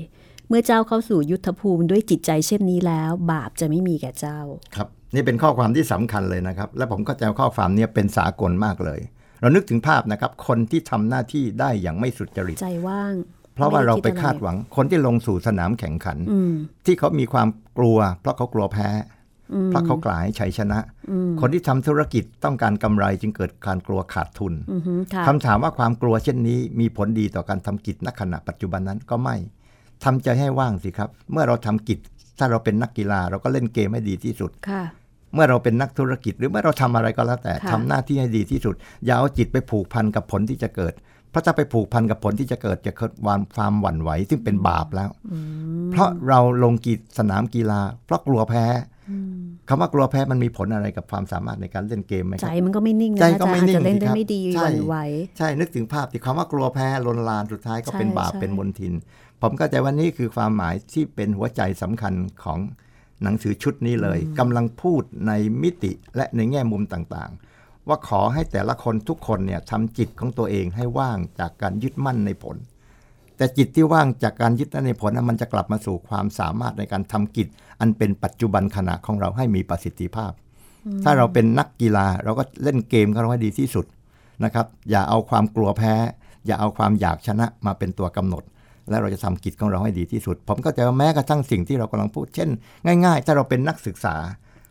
เมื่อเจ้าเข้าสู่ยุทธภูมิด้วยจิตใจเช่นนี้แล้ว บาปจะไม่มีแก่เจ้า ครับ นี่เป็นข้อความที่สำคัญเลยนะครับ และผมก็จะข้อความนี้เป็นสากลมากเลย เรานึกถึงภาพนะครับ คนที่ทำหน้าที่ได้อย่างไม่สุจริตใจว่าง เพราะว่าเราไปม่ด้คาดหวังคนที่ลงสู่สนามแข่งขันอืมที่เขามีความกลัว เพราะเขากลัวแพ้ เพราะเขากลายชัยชนะ คนที่ทำธุรกิจต้องการกำไรจึงเกิดการกลัวขาดทุนอือฮึค่ะคำถามว่าความกลัวเช่นนี้ มีผลดีต่อการทำกิจณขณะปัจจุบันนั้นก็ไม่ทำใจให้ว่างสิครับ เมื่อเราทำกิจ ถ้าเราเป็นนักกีฬาเราก็เล่นเกมให้ดีที่สุดค่ะเมื่อเราเป็นนักธุรกิจหรือเมื่อเราทำอะไรก็แล้วแต่ค่ะทำหน้าที่ให้ดีที่สุด อย่าเอาจิตไปผูกพันกับผลที่จะเกิดเพราะถ้าไปผูกพันกับผลที่จะเกิดจะเกิดความความหวั่นไหวซึ่งเป็นบาปแล้ว เพราะเราลงกีสนามกีฬา เพราะกลัวแพ้ คำว่ากลัวแพ้มันมีผลอะไรกับความสามารถในการเล่นเกมไหมคใจรับมันก็ไม่นิ่งนะใจอาก็จารไม่ย์อาจนิ่งจะเล่นสิได้ครับไม่ดีใช่หวั่นไหวใช่นึกถึงภาพที่คำว่ากลัวแพ้ลนลานสุดท้ายก็เป็นใช่บาปใช่เป็นมนทิน ผมก็ใจว่านี่คือความหมายที่เป็นหัวใจสำคัญของหนังสือชุดนี้เลยกำลังพูดในมิติและในแง่มุมต่างๆ ว่าขอให้แต่ละคนทุกคนเนี่ยทำจิตของตัวเองให้ว่างจากการยึดมั่นในผล แต่จิตที่ว่างจากการยึดมั่นในผลนั้นมันจะกลับมาสู่ความสามารถในการทำกิจ อันเป็นปัจจุบันขณะของเราให้มีประสิทธิภาพ ถ้าเราเป็นนักกีฬาเราก็เล่นเกมของเราให้ดีที่สุดนะครับ อย่าเอาความกลัวแพ้ อย่าเอาความอยากชนะมาเป็นตัวกำหนด และเราจะทำกิจของเราให้ดีที่สุด ผมก็จะว่าแม้กระทั่งสิ่งที่เรากำลังพูด เช่น ง่าย ๆ ถ้าเราเป็นนักศึกษา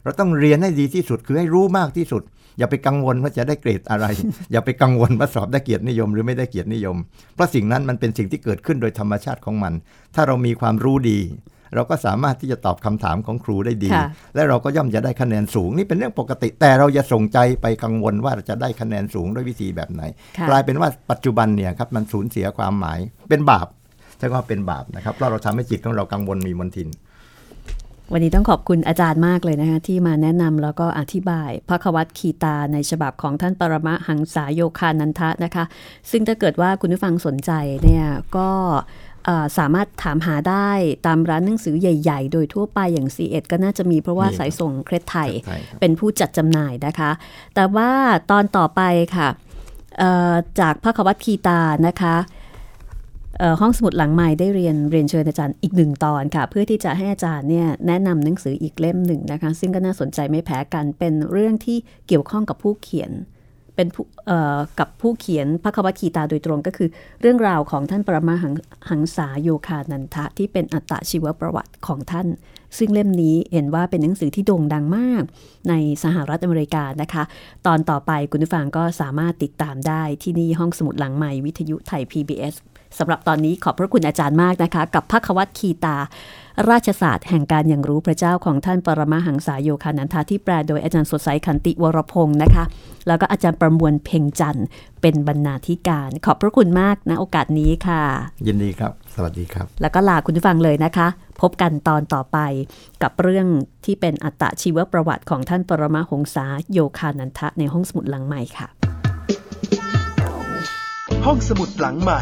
เราต้องเรียนให้ดีที่สุด คือให้รู้มากที่สุด อย่าไปกังวลว่าจะได้เกรดอะไร อย่าไปกังวลว่าสอบได้เกียรตินิยม หรือไม่ได้เกียรตินิยม เพราะสิ่งนั้นมันเป็นสิ่งที่เกิดขึ้นโดยธรรมชาติของมัน ถ้าเรามีความรู้ดี เราก็สามารถที่จะตอบคำถามของครูได้ดีค่ะและเราก็ย่อมจะได้คะแนนสูง นี่เป็นเรื่องปกติ แต่เราอย่าส่งใจไปกังวลว่าเราจะได้คะแนนสูงด้วยวิธีแบบไหนค่ะกลายเป็นว่าปัจจุบันเนี่ยครับมันสูญเสียความหมายเป็นบาปใช่ว่าเป็นบาปนะครับเพราะเราทำให้จิตของเรากังวลมีมนทินวันนี้ต้องขอบคุณอาจารย์มากเลยนะคะที่มาแนะนำแล้วก็อธิบายพระควัตคีตาในฉบับของท่านปรมหังษาโยคานันทะนะคะ ซึ่งถ้าเกิดว่าคุณผู้ฟังสนใจเนี่ยก็เอ่อ สามารถถามหาได้ตามร้านหนังสือใหญ่ ๆ โดยทั่วไปอย่าง c ีเอ็ดก็น่าจะมีเพราะว่ามีครับสายส่งเครดไทยใช่ครับเป็นผู้จัดจำหน่ายนะคะ แต่ว่าตอนต่อไปค่ะเอ่อจากพระควัตคีตานะคะเอ่อห้องสมุดหลังใหม่ได้เรียนเรียนเชิญอาจารย์อีกหนึ่งตอนค่ะ เพื่อที่จะให้อาจารย์เนี่ยแนะนำหนังสืออีกเล่มหนึ่งนะคะ ซึ่งก็น่าสนใจไม่แพ้กันเป็นเรื่องที่เกี่ยวข้องกับผู้เขียน เป็นผู้กับผู้เขียนพระควัคีตาโดยตรงก็คือ เรื่องราวของท่านปรมาหังหงษาโยคานันทะ ที่เป็นอัตชีวประวัติของท่าน ซึ่งเล่มนี้เห็นว่าเป็นหนังสือที่โด่งดังมาก ในสหรัฐอเมริกานะคะ ตอนต่อไปคุณผู้ฟังก็สามารถติดตามได้ที่นี่ห้องสมุดหลังใหม่วิทยุไทย PBS สำหรับตอนนี้ขอบพระคุณอาจารย์มากนะคะ กับพักวัตคีตา ราชศาสตร์แห่งการอย่างรู้พระเจ้าของท่านปรมาหังษาโยคานันทาที่แปลโดยอาจารย์สดใสขันติวรพงศ์นะคะ แล้วก็อาจารย์ประมวลเพ่งจันทร์เป็นบรรณาธิการ ขอบพระคุณมากนะโอกาสนี้ค่ะ ยินดีครับ สวัสดีครับ แล้วก็ลาคุณผู้ฟังเลยนะคะ พบกันตอนต่อไปกับเรื่องที่เป็นอัตชีวประวัติของท่านปรมาหงษาโยคานันทะในห้องสมุดหลังใหม่ค่ะ ห้องสมุดหลังใหม่